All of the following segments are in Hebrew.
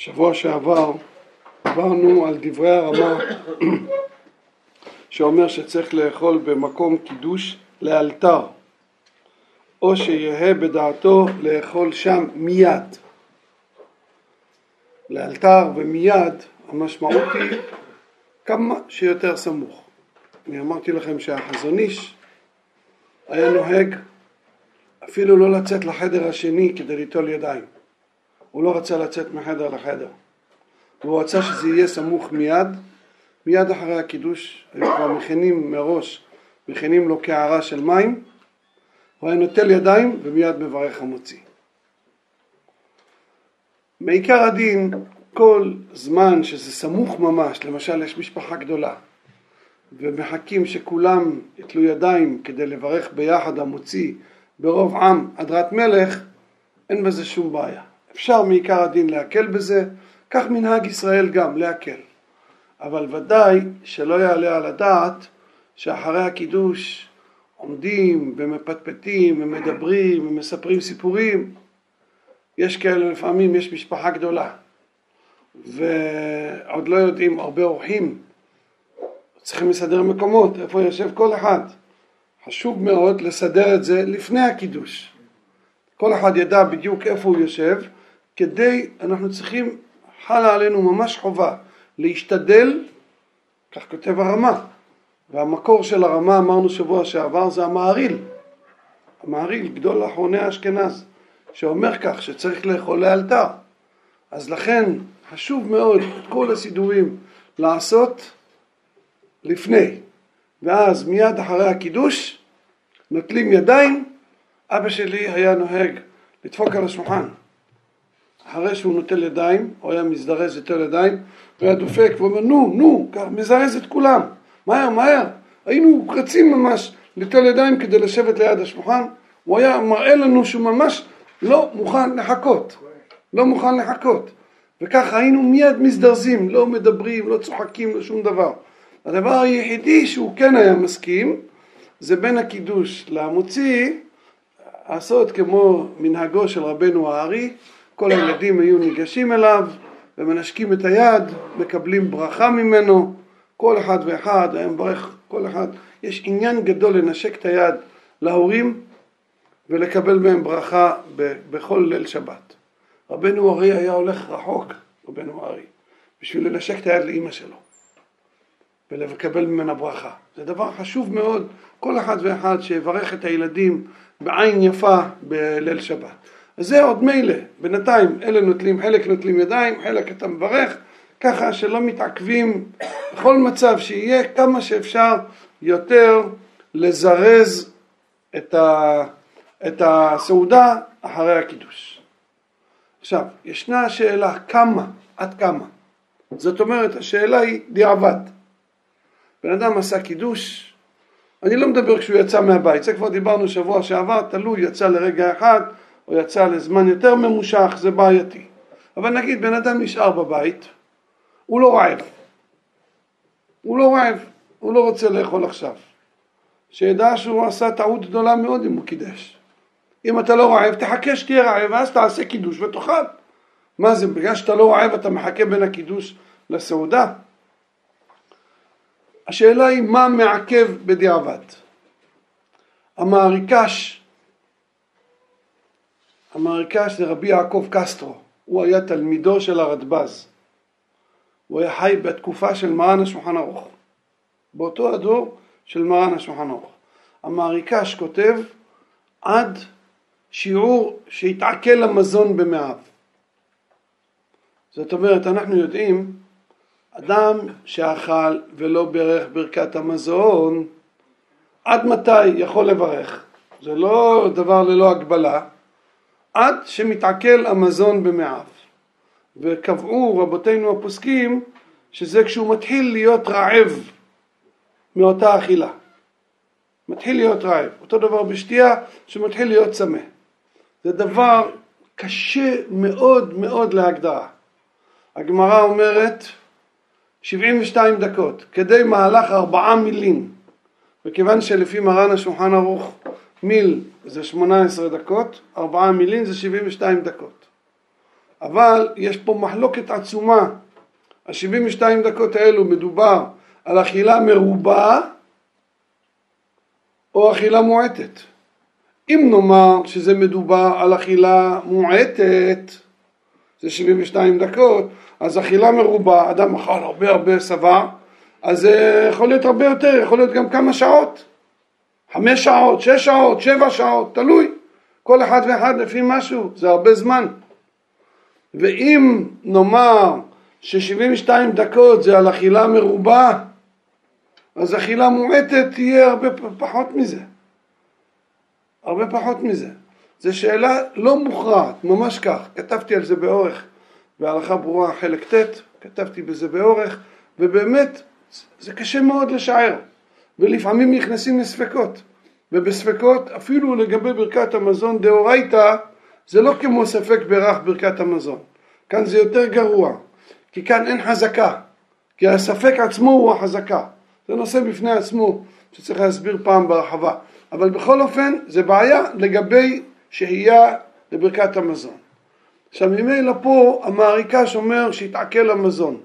שבוע שעבר דיברנו על דברי הרמה שאומר שצריך לאכול במקום קידוש לאלתר או שיהא בדעתו לאכול שם מיד. לאלתר ומיד המשמעות היא כמה שיותר סמוך. אני אמרתי לכם שהחזון איש היה נוהג אפילו לא לצאת לחדר השני כדי ליטול ידיים. הוא לא רצה לצאת מחדר לחדר. והוא רצה שזה יהיה סמוך מיד, מיד אחרי הקידוש, היו כבר מכינים מראש, מכינים לו קערה של מים, הוא היה נוטל ידיים ומיד מברך המוציא. מעיקר הדין, כל זמן שזה סמוך ממש, למשל יש משפחה גדולה, ומחכים שכולם יתלו ידיים כדי לברך ביחד המוציא ברוב עם הדרת מלך, אין בזה שום בעיה. אפשר מעיקר הדין להקל בזה, כך מנהג ישראל גם, להקל. אבל ודאי שלא יעלה על הדעת שאחרי הקידוש עומדים ומפטפטים ומדברים ומספרים סיפורים. יש כאלה לפעמים, יש משפחה גדולה ועוד לא יודעים, הרבה אורחים, צריכים לסדר מקומות, איפה יושב כל אחד. חשוב מאוד לסדר את זה לפני הקידוש. כל אחד ידע בדיוק איפה הוא יושב, כדי, אנחנו צריכים, חלה עלינו ממש חובה, להשתדל, כך כותב הרמה, והמקור של הרמה אמרנו שבוע שעבר זה המעריל, המעריל, גדול אחרוני אשכנז, שאומר כך שצריך לאכול לאלתר. אז לכן חשוב מאוד את כל הסידורים לעשות לפני, ואז מיד אחרי הקידוש נוטלים ידיים, אבא שלי היה נוהג לדפוק על השולחן. אחרי שהוא נוטל ידיים, הוא היה מזדרז יותר ידיים, והיה דופק ואומר נו, נו, מזרז את כולם, מהר, מהר. היינו רצים ממש ליטול ידיים כדי לשבת ליד השולחן, הוא היה מראה לנו שהוא ממש לא מוכן לחכות, לא מוכן לחכות. וככה היינו מיד מזדרזים, לא מדברים, לא צוחקים, לא שום דבר. הדבר היחידי שהוא כן היה מסכים, זה בין הקידוש למוציא, לעשות כמו מנהגו של רבנו הארי, כל הילדים היו ניגשים אליו ומנשקים את היד, מקבלים ברכה ממנו, כל אחד ואחד היה מברך כל אחד. יש עניין גדול לנשק את היד להורים ולקבל מהם ברכה בכל ליל שבת. רבנו ארי היה הולך רחוק, רבנו ארי, בשביל לנשק את היד לאימא שלו ולקבל ממנה ברכה. זה דבר חשוב מאוד, כל אחד ואחד שיברך את הילדים בעין יפה בליל שבת. אז זה עוד מילא, בינתיים אלה נוטלים, חלק נוטלים ידיים, חלק אתה מברך, ככה שלא מתעכבים בכל מצב שיהיה כמה שאפשר יותר לזרז את, ה, את הסעודה אחרי הקידוש. עכשיו, ישנה השאלה כמה, עד כמה. זאת אומרת, השאלה היא דיעבד. בן אדם עשה קידוש, אני לא מדבר כשהוא יצא מהבית, זה כבר דיברנו שבוע שעבר, תלוי, יצא לרגע אחד, או יצא לזמן יותר ממושך, זה בעייתי. אבל נגיד בן אדם נשאר בבית, הוא לא רעב. הוא לא רעב, הוא לא רוצה לאכול עכשיו. שידע שהוא עשה טעות גדולה מאוד אם הוא קידש. אם אתה לא רעב, תחכה שתהיה רעב, ואז תעשה קידוש ותאכל. מה זה, בגלל שאתה לא רעב אתה מחכה בין הקידוש לסעודה? השאלה היא מה מעכב בדיעבד. המעריקש, המעריקש זה רבי יעקב קסטרו, הוא היה תלמידו של הרדב"ז. הוא היה חי בתקופה של מרן השולחן ערוך, באותו הדור של מרן השולחן ערוך. המעריקש כותב עד שיעור שהתעכל המזון במאיו. זאת אומרת, אנחנו יודעים, אדם שאכל ולא ברך ברכת המזון, עד מתי יכול לברך? זה לא דבר ללא הגבלה, עד שמתעכל המזון במאיו. וקבעו רבותינו הפוסקים שזה כשהוא מתחיל להיות רעב מאותה אכילה. מתחיל להיות רעב. אותו דבר בשתייה שמתחיל להיות צמא. זה דבר קשה מאוד מאוד להגדרה. הגמרא אומרת 72 דקות, כדי מהלך ארבעה מילים, וכיוון שלפי מרן השולחן ערוך מיל זה 18 דקות, ארבעה מילים זה 72 דקות. אבל יש פה מחלוקת עצומה. ה-72 דקות האלו מדובר על אכילה מרובה או אכילה מועטת. אם נאמר שזה מדובר על אכילה מועטת, זה 72 דקות, אז אכילה מרובה, אדם אכל הרבה הרבה שבע, אז זה יכול להיות הרבה יותר, יכול להיות גם כמה שעות, חמש שעות, שש שעות, שבע שעות, תלוי, כל אחד ואחד לפי משהו, זה הרבה זמן. ואם נאמר ש-72 דקות זה על אכילה מרובה, אז אכילה מועטת תהיה הרבה פחות מזה. הרבה פחות מזה. זו שאלה לא מוכרעת, ממש כך. כתבתי על זה באורך בהלכה ברורה חלק ט', כתבתי בזה באורך, ובאמת זה קשה מאוד לשער, ולפעמים נכנסים לספקות, ובספקות אפילו לגבי ברכת המזון דאורייתא זה לא כמו ספק ברך ברכת המזון, כאן זה יותר גרוע, כי כאן אין חזקה, כי הספק עצמו הוא החזקה, זה נושא בפני עצמו שצריך להסביר פעם ברחבה, אבל בכל אופן זה בעיה לגבי שהייה לברכת המזון. עכשיו ממילא פה המעריקש אומר שהתעכל המזון.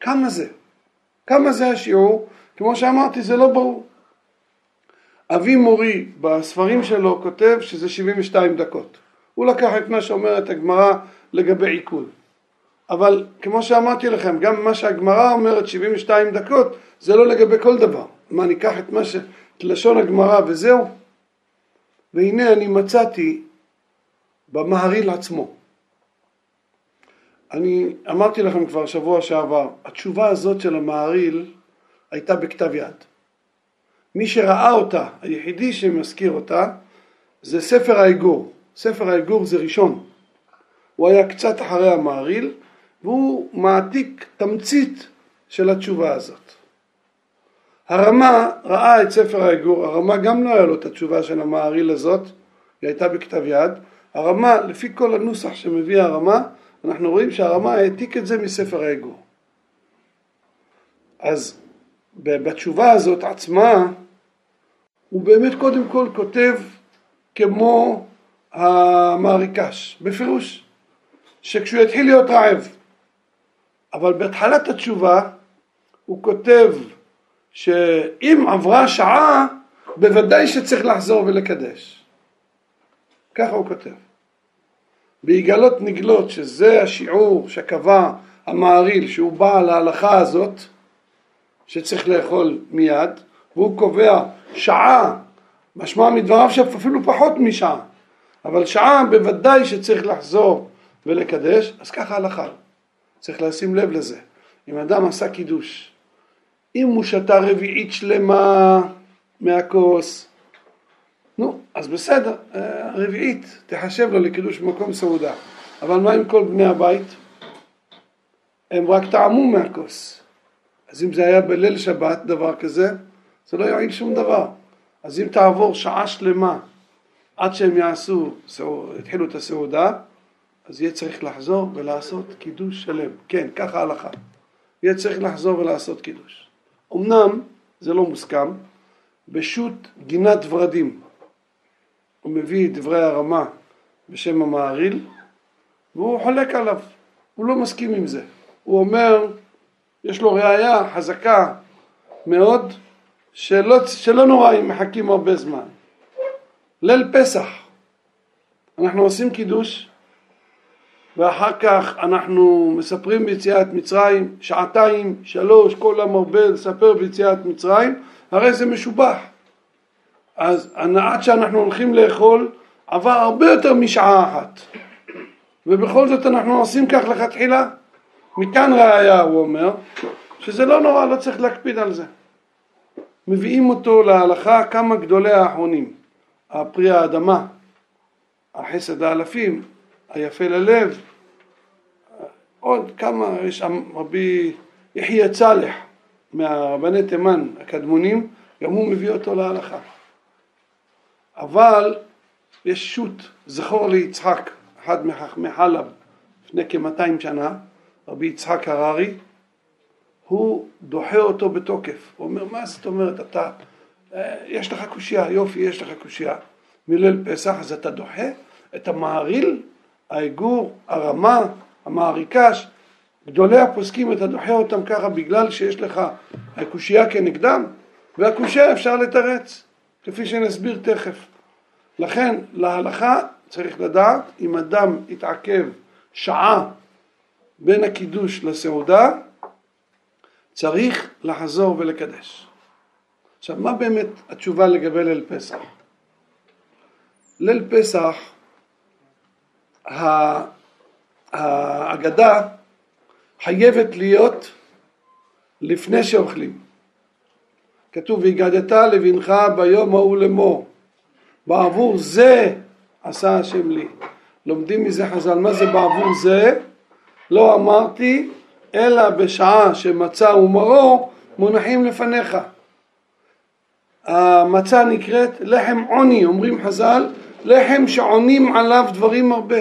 כמה זה? כמה זה השיעור? כמו שאמרתי זה לא ברור. אבי מורי בספרים שלו כותב שזה 72 דקות. הוא לקח את מה שאומרת הגמרא לגבי עיכול. אבל כמו שאמרתי לכם, גם מה שהגמרא אומרת 72 דקות זה לא לגבי כל דבר. מה ניקח את מה ש... את לשון הגמרא וזהו? והנה אני מצאתי במהריל עצמו. אני אמרתי לכם כבר שבוע שעבר, התשובה הזאת של המהריל הייתה בכתב יד. מי שראה אותה, היחידי שמזכיר אותה, זה ספר האגור. ספר האגור זה ראשון. הוא היה קצת אחרי המהריל, והוא מעתיק תמצית של התשובה הזאת. הרמה ראה את ספר האגור, הרמה גם לא היה לו את התשובה של המהריל הזאת, היא הייתה בכתב יד, הרמה, לפי כל הנוסח שמביא הרמה, אנחנו רואים שהרמה העתיק את זה מספר האגו. אז בתשובה הזאת עצמה, הוא באמת קודם כל כותב כמו המעריקש, בפירוש, שכשהוא יתחיל להיות רעב, אבל בהתחלת התשובה הוא כותב שאם עברה שעה, בוודאי שצריך לחזור ולקדש. ככה הוא כותב. ביגלות נגלות, שזה השיעור שקבע המעריל, שהוא בא להלכה הזאת, שצריך לאכול מיד, והוא קובע שעה, משמע מדבריו שאפילו פחות משעה, אבל שעה בוודאי שצריך לחזור ולקדש, אז ככה הלכה. צריך לשים לב לזה. אם אדם עשה קידוש, אם הוא שתה רביעית שלמה מהכוס, נו, אז בסדר, אה, רביעית תחשב לו לקידוש במקום סעודה. אבל מה עם כל בני הבית? הם רק טעמו מהכוס. אז אם זה היה בליל שבת, דבר כזה, זה לא יועיל שום דבר. אז אם תעבור שעה שלמה עד שהם יעשו, התחילו את הסעודה, אז יהיה צריך לחזור ולעשות קידוש שלם. כן, ככה ההלכה. יהיה צריך לחזור ולעשות קידוש. אמנם זה לא מוסכם, בשו"ת גינת ורדים, הוא מביא את דברי הרמה בשם המעריל, והוא חולק עליו, הוא לא מסכים עם זה. הוא אומר, יש לו ראייה חזקה מאוד, שלא, שלא נורא אם מחכים הרבה זמן. ליל פסח, אנחנו עושים קידוש, ואחר כך אנחנו מספרים ביציאת מצרים, שעתיים, שלוש, כל המרבה לספר ביציאת מצרים, הרי זה משובח. אז עד שאנחנו הולכים לאכול עבר הרבה יותר משעה אחת ובכל זאת אנחנו עושים כך לכתחילה מכאן ראיה הוא אומר שזה לא נורא לא צריך להקפיד על זה. מביאים אותו להלכה כמה גדולי האחרונים. הפרי האדמה החסד האלפים היפה ללב עוד כמה יש רבי יחיא צלח מהרבני תימן הקדמונים גם הוא מביא אותו להלכה. אבל יש שו"ת זכור ליצחק, אחד מחכמי חלב לפני כ-200 שנה, רבי יצחק הררי, הוא דוחה אותו בתוקף, הוא אומר מה זאת אומרת? אתה, אה, יש לך קושייה, יופי יש לך קושייה, מליל פסח אז אתה דוחה את המעריל, האגור, הרמה, המעריקש, גדולי הפוסקים אתה דוחה אותם ככה בגלל שיש לך הקושייה כנגדם, והקושייה אפשר לתרץ, כפי שנסביר תכף. לכן להלכה צריך לדעת אם אדם יתעכב שעה בין הקידוש לסעודה, צריך לחזור ולקדש. עכשיו, מה באמת התשובה לגבי ליל פסח? ליל פסח, ההגדה חייבת להיות לפני שאוכלים. כתוב, והגדת לבנך ביום ההוא לאמור, בעבור זה עשה השם לי. לומדים מזה חז"ל, מה זה בעבור זה? לא אמרתי, אלא בשעה שמצה ומרור מונחים לפניך. המצה נקראת לחם עוני, אומרים חז"ל, לחם שעונים עליו דברים הרבה.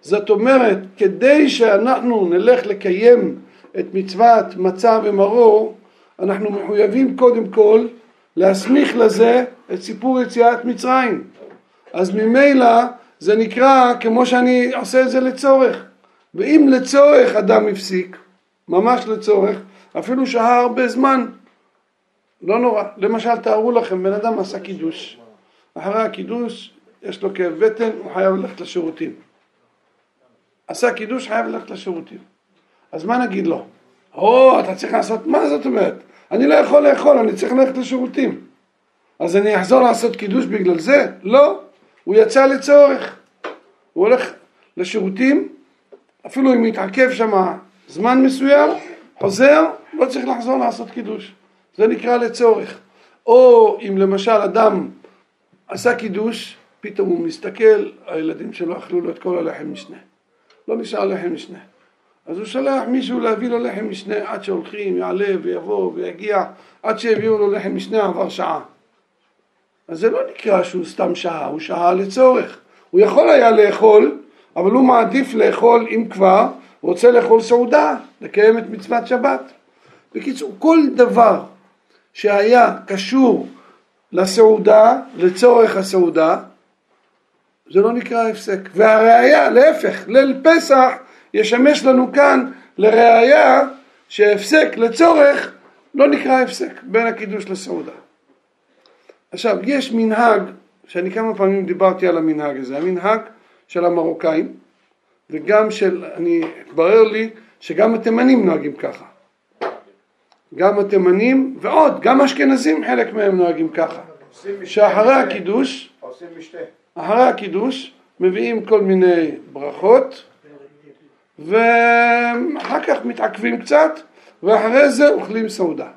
זאת אומרת, כדי שאנחנו נלך לקיים את מצוות מצה ומרור, אנחנו מחויבים קודם כל להסמיך לזה את סיפור יציאת מצרים. אז ממילא זה נקרא כמו שאני עושה את זה לצורך. ואם לצורך אדם הפסיק, ממש לצורך, אפילו שהה הרבה זמן, לא נורא. למשל, תארו לכם, בן אדם עשה קידוש. אחרי הקידוש, יש לו כאב בטן, הוא חייב ללכת לשירותים. עשה קידוש, חייב ללכת לשירותים. אז מה נגיד לו? או, אתה צריך לעשות, מה זאת אומרת? אני לא יכול לאכול, אני צריך ללכת לשירותים. אז אני אחזור לעשות קידוש בגלל זה? לא. הוא יצא לצורך. הוא הולך לשירותים, אפילו אם יתעכב שם זמן מסוים, חוזר, לא צריך לחזור לעשות קידוש. זה נקרא לצורך. או אם למשל אדם עשה קידוש, פתאום הוא מסתכל, הילדים שלו אכלו לו את כל הלחם משנה. לא נשאר לחם משנה. אז הוא שלח מישהו להביא לו לחם משנה עד שהולכים, יעלה ויבוא ויגיע, עד שהביאו לו לחם משנה עבר שעה. אז זה לא נקרא שהוא סתם שעה, הוא שעה לצורך. הוא יכול היה לאכול, אבל הוא מעדיף לאכול, אם כבר, רוצה לאכול סעודה, לקיים את מצוות שבת. בקיצור, כל דבר שהיה קשור לסעודה, לצורך הסעודה, זה לא נקרא הפסק. והראיה, להפך, ליל פסח ישמש לנו כאן לראיה שהפסק לצורך לא נקרא הפסק בין הקידוש לסעודה. עכשיו, יש מנהג, שאני כמה פעמים דיברתי על המנהג הזה, המנהג של המרוקאים, וגם של, אני, התברר לי שגם התימנים נוהגים ככה. גם התימנים, ועוד, גם אשכנזים חלק מהם נוהגים ככה. שאחרי הקידוש, אחרי הקידוש מביאים כל מיני ברכות ואחר כך מתעכבים קצת ואחרי זה אוכלים סעודה.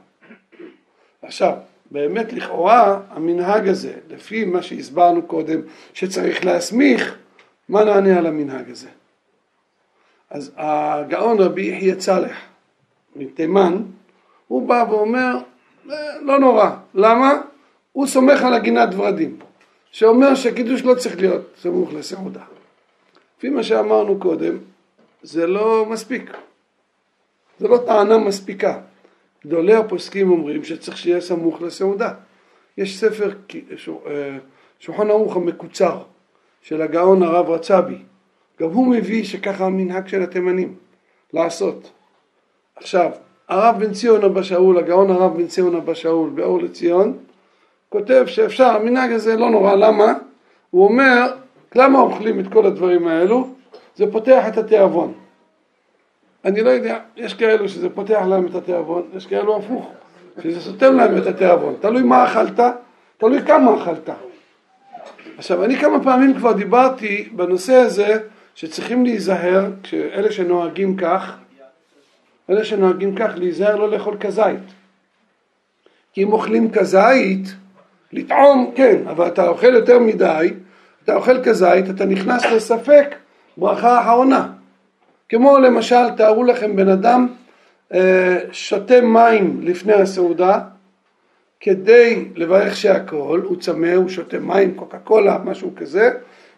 עכשיו, באמת לכאורה המנהג הזה, לפי מה שהסברנו קודם, שצריך להסמיך, מה נענה על המנהג הזה? אז הגאון רבי יחיא צלח מתימן, הוא בא ואומר, אה, לא נורא, למה? הוא סומך על הגינת ורדים, שאומר שהקידוש לא צריך להיות סמוך לסעודה. לפי מה שאמרנו קודם, זה לא מספיק, זה לא טענה מספיקה. גדולי הפוסקים אומרים שצריך שיהיה סמוך לסעודה. יש ספר אה, שולחן ערוך המקוצר של הגאון הרב רצבי, גם הוא מביא שככה המנהג של התימנים לעשות. עכשיו, הרב בן ציון אבא שאול, הגאון הרב בן ציון אבא שאול באור לציון, כותב שאפשר, המנהג הזה לא נורא, למה? הוא אומר, למה אוכלים את כל הדברים האלו? זה פותח את התיאבון. אני לא יודע, יש כאלו שזה פותח להם את התיאבון, יש כאלו הפוך, שזה סותם להם את התיאבון, תלוי מה אכלת, תלוי כמה אכלת. עכשיו, אני כמה פעמים כבר דיברתי בנושא הזה שצריכים להיזהר, כשאלה שנוהגים כך, אלה שנוהגים כך, להיזהר לא לאכול כזית. כי אם אוכלים כזית, לטעום כן, אבל אתה אוכל יותר מדי, אתה אוכל כזית, אתה נכנס לספק ברכה אחרונה. כמו למשל, תארו לכם בן אדם אה, שותה מים לפני הסעודה כדי לברך שהכל, הוא צמא, הוא שותה מים, קוקה קולה, משהו כזה,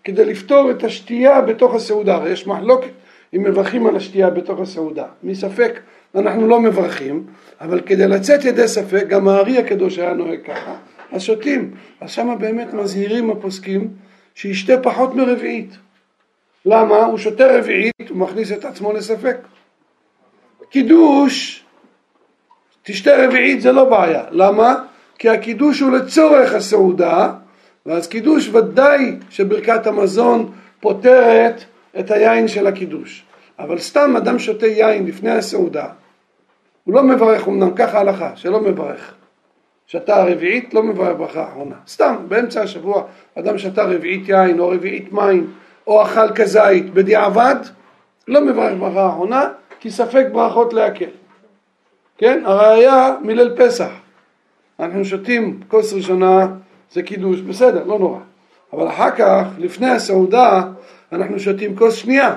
כדי לפתור את השתייה בתוך הסעודה. הרי יש מחלוקת אם מברכים על השתייה בתוך הסעודה. מספק אנחנו לא מברכים, אבל כדי לצאת ידי ספק, גם הארי הקדוש היה נוהג ככה, אז שותים. אז שמה באמת מזהירים הפוסקים שישתה פחות מרביעית. למה? הוא שותה רביעית, הוא מכניס את עצמו לספק. קידוש, תשתה רביעית זה לא בעיה. למה? כי הקידוש הוא לצורך הסעודה, ואז קידוש ודאי שברכת המזון פותרת את היין של הקידוש. אבל סתם אדם שותה יין לפני הסעודה, הוא לא מברך, אמנם ככה הלכה, שלא מברך. שתה רביעית, לא מברך ברכה אחרונה. סתם, באמצע השבוע אדם שתה רביעית יין או רביעית מים או אכל כזית בדיעבד, לא מברך ברכה אחרונה, כי ספק ברכות להקל. כן? הראיה מליל פסח. אנחנו שותים כוס ראשונה זה קידוש, בסדר, לא נורא. אבל אחר כך, לפני הסעודה, אנחנו שותים כוס שנייה.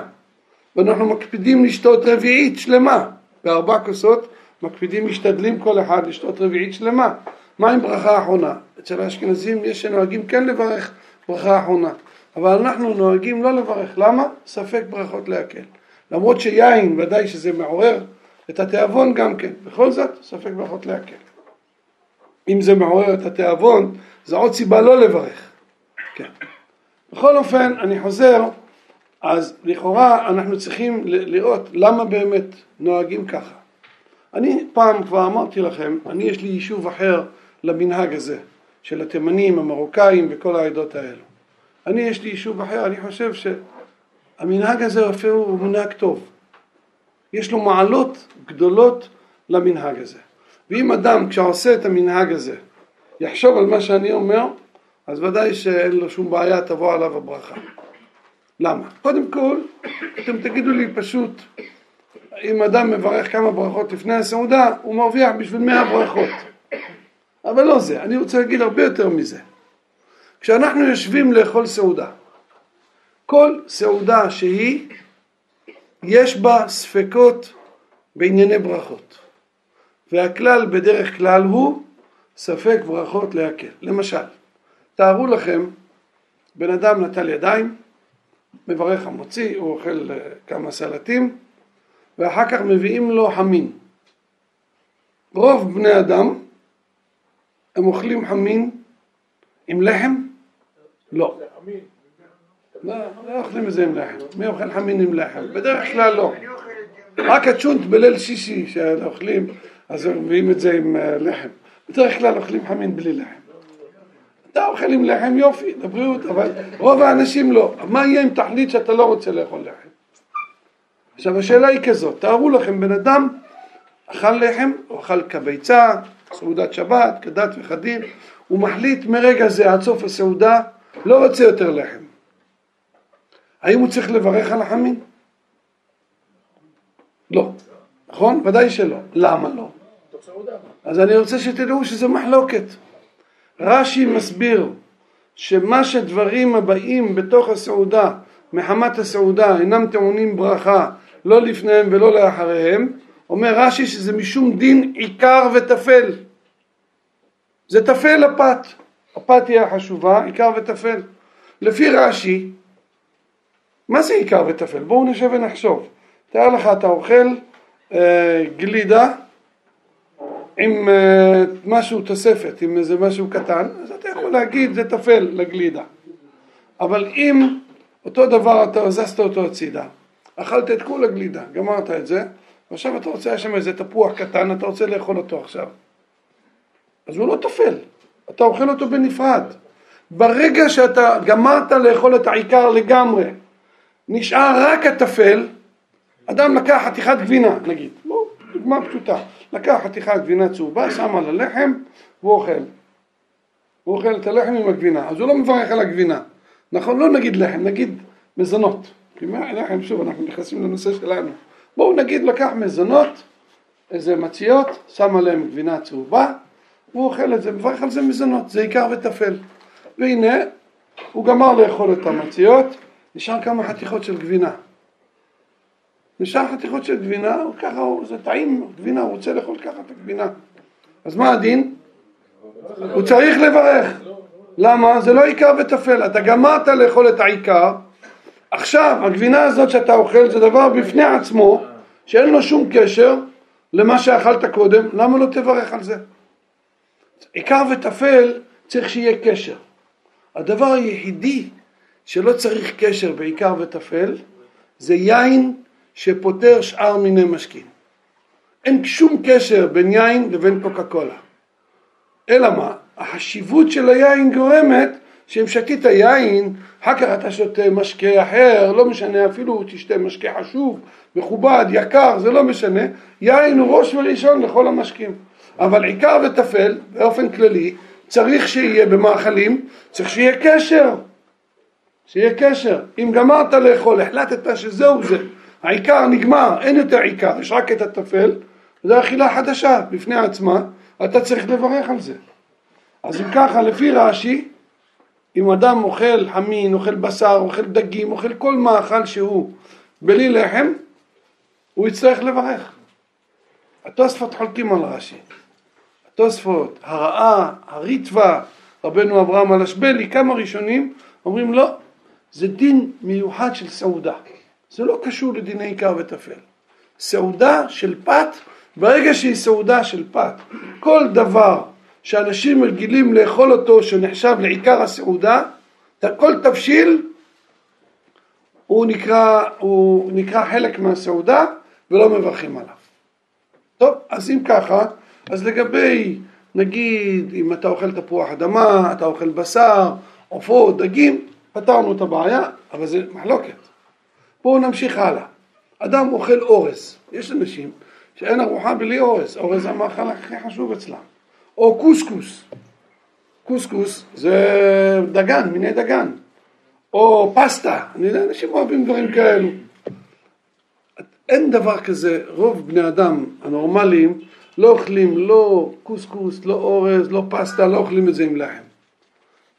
ואנחנו מקפידים לשתות רביעית שלמה. בארבע כוסות מקפידים, משתדלים כל אחד לשתות רביעית שלמה. מה עם ברכה אחרונה? אצל האשכנזים יש שנוהגים כן לברך ברכה אחרונה, אבל אנחנו נוהגים לא לברך. למה? ספק ברכות להקל. למרות שיין, ודאי שזה מעורר את התיאבון גם כן. בכל זאת, ספק ברכות להקל. אם זה מעורר את התיאבון, זה עוד סיבה לא לברך. כן. בכל אופן, אני חוזר, אז לכאורה אנחנו צריכים לראות למה באמת נוהגים ככה. אני פעם כבר אמרתי לכם, אני יש לי יישוב אחר למנהג הזה, של התימנים, המרוקאים וכל העדות האלו. אני יש לי יישוב אחר, אני חושב שהמנהג הזה אפילו הוא מנהג טוב. יש לו מעלות גדולות למנהג הזה. ואם אדם כשעושה את המנהג הזה יחשוב על מה שאני אומר, אז ודאי שאין לו שום בעיה, תבוא עליו הברכה. למה? קודם כל, אתם תגידו לי פשוט, אם אדם מברך כמה ברכות לפני הסעודה, הוא מרוויח בשביל מאה ברכות. אבל לא זה, אני רוצה להגיד הרבה יותר מזה. כשאנחנו יושבים לאכול סעודה, כל סעודה שהיא, יש בה ספקות בענייני ברכות. והכלל בדרך כלל הוא ספק ברכות להקל. למשל, תארו לכם, בן אדם נטל ידיים, מברך המוציא, הוא אוכל אה, כמה סלטים, ואחר כך מביאים לו חמין. רוב בני אדם הם אוכלים חמין עם לחם? לא. לא, לא אוכלים את זה עם לחם. מי אוכל חמין עם לחם? בדרך כלל לא. רק הצ'ונט בליל שישי שאוכלים, אז מביאים את זה עם אה, לחם. בדרך כלל אוכלים חמין בלי לחם. אתה אוכל עם לחם יופי, לבריאות, אבל רוב האנשים לא. מה יהיה אם תחליט שאתה לא רוצה לאכול לחם? עכשיו השאלה היא כזאת, תארו לכם בן אדם אכל לחם, או אכל כביצה, סעודת שבת, כדת וכדין, הוא מחליט מרגע זה עד סוף הסעודה, לא רוצה יותר לחם. האם הוא צריך לברך על החמין? לא. נכון? ודאי שלא. למה לא? אז אני רוצה שתדעו שזה מחלוקת. רש"י מסביר שמה שדברים הבאים בתוך הסעודה, מחמת הסעודה, אינם טעונים ברכה, לא לפניהם ולא לאחריהם, אומר רש"י שזה משום דין עיקר וטפל. זה טפל הפת, הפת היא החשובה, עיקר וטפל. לפי רש"י, מה זה עיקר וטפל? בואו נשב ונחשוב. תאר לך, אתה אוכל אה, גלידה עם אה, משהו תוספת, עם איזה משהו קטן, אז אתה יכול להגיד זה טפל לגלידה. אבל אם אותו דבר אתה הזזת אותו הצידה, אכלת את כל הגלידה, גמרת את זה, ועכשיו אתה רוצה, יש שם איזה תפוח קטן, אתה רוצה לאכול אותו עכשיו. אז הוא לא טפל, אתה אוכל אותו בנפרד. ברגע שאתה גמרת לאכול את העיקר לגמרי, נשאר רק הטפל, אדם לקח חתיכת גבינה, נגיד, דוגמה פשוטה, לקח חתיכת גבינה צהובה, שם על הלחם, והוא אוכל. הוא אוכל את הלחם עם הגבינה, אז הוא לא מברך על הגבינה. נכון, לא נגיד לחם, נגיד מזונות. כי מה לחם, שוב, אנחנו נכנסים לנושא שלנו. בואו נגיד לקח מזונות, איזה מציות, שם עליהם גבינה צהובה, הוא אוכל את זה, מברך על זה מזונות, זה עיקר וטפל. והנה, הוא גמר לאכול את המציות, נשאר כמה חתיכות של גבינה. נשאר חתיכות של גבינה, ככה, זה טעים, גבינה, הוא רוצה לאכול ככה את הגבינה. אז מה הדין? הוא צריך לברך. למה? זה לא עיקר וטפל. אתה גמרת לאכול את העיקר, עכשיו הגבינה הזאת שאתה אוכל זה דבר בפני עצמו, שאין לו שום קשר למה שאכלת קודם, למה לא תברך על זה? עיקר וטפל צריך שיהיה קשר. הדבר היחידי שלא צריך קשר בעיקר וטפל, זה יין שפותר שאר מיני משקים. אין שום קשר בין יין לבין קוקה קולה. אלא מה? החשיבות של היין גורמת שאם שתית יין, אחר כך אתה שותה משקה אחר, לא משנה, אפילו תשתה משקה חשוב, מכובד, יקר, זה לא משנה, יין הוא ראש וראשון לכל המשקים. אבל עיקר וטפל, באופן כללי, צריך שיהיה במאכלים, צריך שיהיה קשר. שיהיה קשר. אם גמרת לאכול, החלטת שזהו זה, העיקר נגמר, אין יותר עיקר, יש רק את הטפל, זו אכילה חדשה בפני עצמה, אתה צריך לברך על זה. אז אם ככה, לפי רש"י, אם אדם אוכל חמין, אוכל בשר, אוכל דגים, אוכל כל מאכל שהוא בלי לחם, הוא יצטרך לברך. התוספות חולקים על רש"י. התוספות, הרעה, הריטווה, רבנו אברהם הלשבלי, כמה ראשונים אומרים לא, זה דין מיוחד של סעודה. זה לא קשור לדיני עיקר וטפל. סעודה של פת, ברגע שהיא סעודה של פת, כל דבר שאנשים רגילים לאכול אותו שנחשב לעיקר הסעודה, כל תבשיל הוא נקרא, הוא נקרא חלק מהסעודה ולא מברכים עליו. טוב, אז אם ככה, אז לגבי, נגיד, אם אתה אוכל תפוח אדמה, אתה אוכל בשר, עופות, דגים, פתרנו את הבעיה, אבל זה מחלוקת. בואו נמשיך הלאה. אדם אוכל אורז, יש אנשים שאין ארוחה בלי אורז, אורז זה המאכל הכי חשוב אצלם. או קוסקוס, קוסקוס זה דגן, מיני דגן, או פסטה, אני יודע, אנשים אוהבים דברים כאלו. אין דבר כזה, רוב בני אדם הנורמליים לא אוכלים לא קוסקוס, לא אורז, לא פסטה, לא אוכלים את זה עם לחם.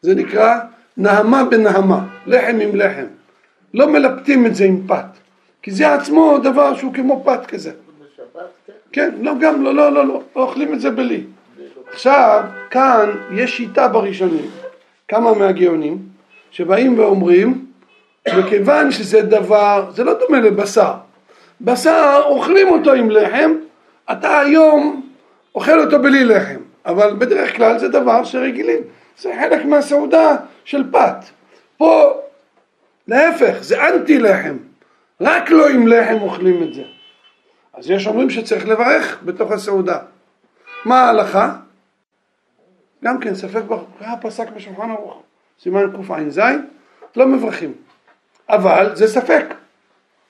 זה נקרא נהמה בנהמה, לחם עם לחם. לא מלפטים את זה עם פת, כי זה עצמו דבר שהוא כמו פת כזה. כן, לא, גם לא, לא, לא, לא, אוכלים את זה בלי. עכשיו, כאן יש שיטה בראשונים, כמה מהגאונים, שבאים ואומרים, מכיוון שזה דבר, זה לא דומה לבשר. בשר, אוכלים אותו עם לחם, אתה היום אוכל אותו בלי לחם, אבל בדרך כלל זה דבר שרגילים, זה חלק מהסעודה של פת. פה, להפך, זה אנטי לחם, רק לא עם לחם אוכלים את זה. אז יש אומרים שצריך לברך בתוך הסעודה. מה ההלכה? גם כן ספק ברכה פסק בשולחן ערוך, סימן קע"ז, לא מברכים. אבל זה ספק.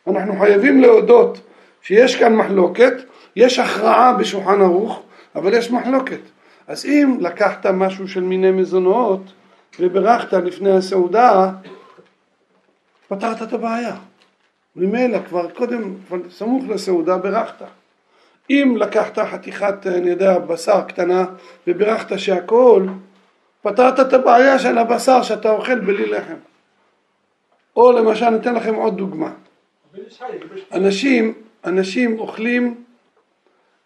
אנחנו חייבים להודות שיש כאן מחלוקת, יש הכרעה בשולחן ערוך, אבל יש מחלוקת. אז אם לקחת משהו של מיני מזונות וברכת לפני הסעודה, פתרת את הבעיה. ממילא כבר קודם, כבר סמוך לסעודה ברכת. אם לקחת חתיכת, אני יודע, בשר קטנה וברכת שהכל, פתרת את הבעיה של הבשר שאתה אוכל בלי לחם. או למשל, ניתן לכם עוד דוגמה. אנשים, אנשים אוכלים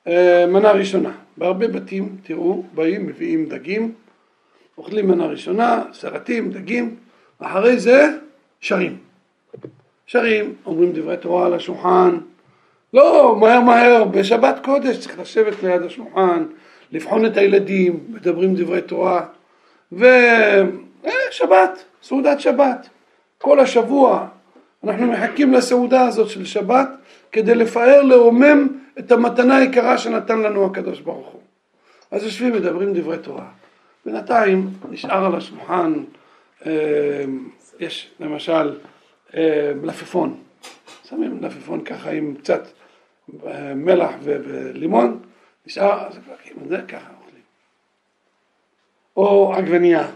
אה, מנה ראשונה. בהרבה בתים, תראו, באים, מביאים דגים, אוכלים מנה ראשונה, סרטים, דגים, אחרי זה שרים. שרים, אומרים דברי תורה על השולחן, לא, מהר מהר, בשבת קודש צריך לשבת ליד השולחן, לבחון את הילדים, מדברים דברי תורה, ושבת, אה, סעודת שבת. כל השבוע אנחנו מחכים לסעודה הזאת של שבת כדי לפאר, לרומם את המתנה היקרה שנתן לנו הקדוש ברוך הוא. אז יושבים מדברים דברי תורה. בינתיים נשאר על השולחן, אה, יש למשל מלפפון, שמים מלפפון ככה עם קצת מלח ולימון, נשאר, אז זה ככה אוכלים. או עגבנייה,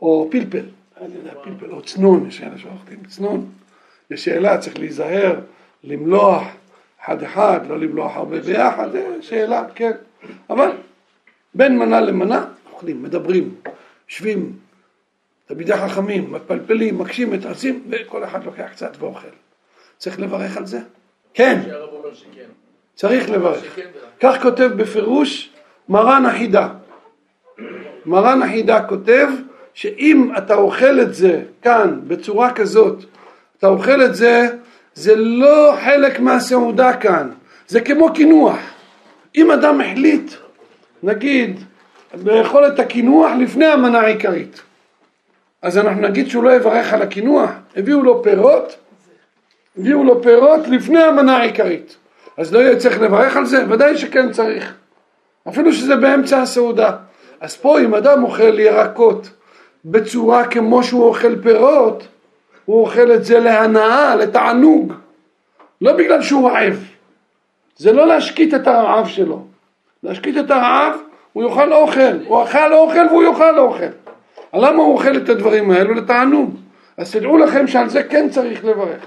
או פלפל, אני יודע, פלפל, או צנון, יש כאלה שאוכלים צנון. יש שאלה, צריך להיזהר, למלוח אחד אחד, לא למלוח הרבה ביחד, זה שאלה, כן. אבל בין מנה למנה אוכלים, מדברים, יושבים, תלמידי חכמים, מפלפלים, מקשים, מתרצים, וכל אחד לוקח קצת ואוכל. צריך לברך על זה? כן. צריך לברך. כך כותב בפירוש מרן החידה. מרן החידה כותב שאם אתה אוכל את זה כאן בצורה כזאת, אתה אוכל את זה, זה לא חלק מהסעודה כאן, זה כמו קינוח. אם אדם החליט, נגיד, לאכול את הקינוח לפני המנה העיקרית, אז אנחנו נגיד שהוא לא יברך על הקינוח, הביאו לו פירות, הביאו לו פירות לפני המנה העיקרית. אז לא יהיה צריך לברך על זה? ודאי שכן צריך. אפילו שזה באמצע הסעודה. אז פה אם אדם אוכל ירקות בצורה כמו שהוא אוכל פירות, הוא אוכל את זה להנאה, לתענוג, לא בגלל שהוא רעב. זה לא להשקיט את הרעב שלו. להשקיט את הרעב, הוא יאכל אוכל, הוא אכל אוכל והוא יאכל אוכל. למה הוא אוכל את הדברים האלו? לתענוג. אז תדעו לכם שעל זה כן צריך לברך.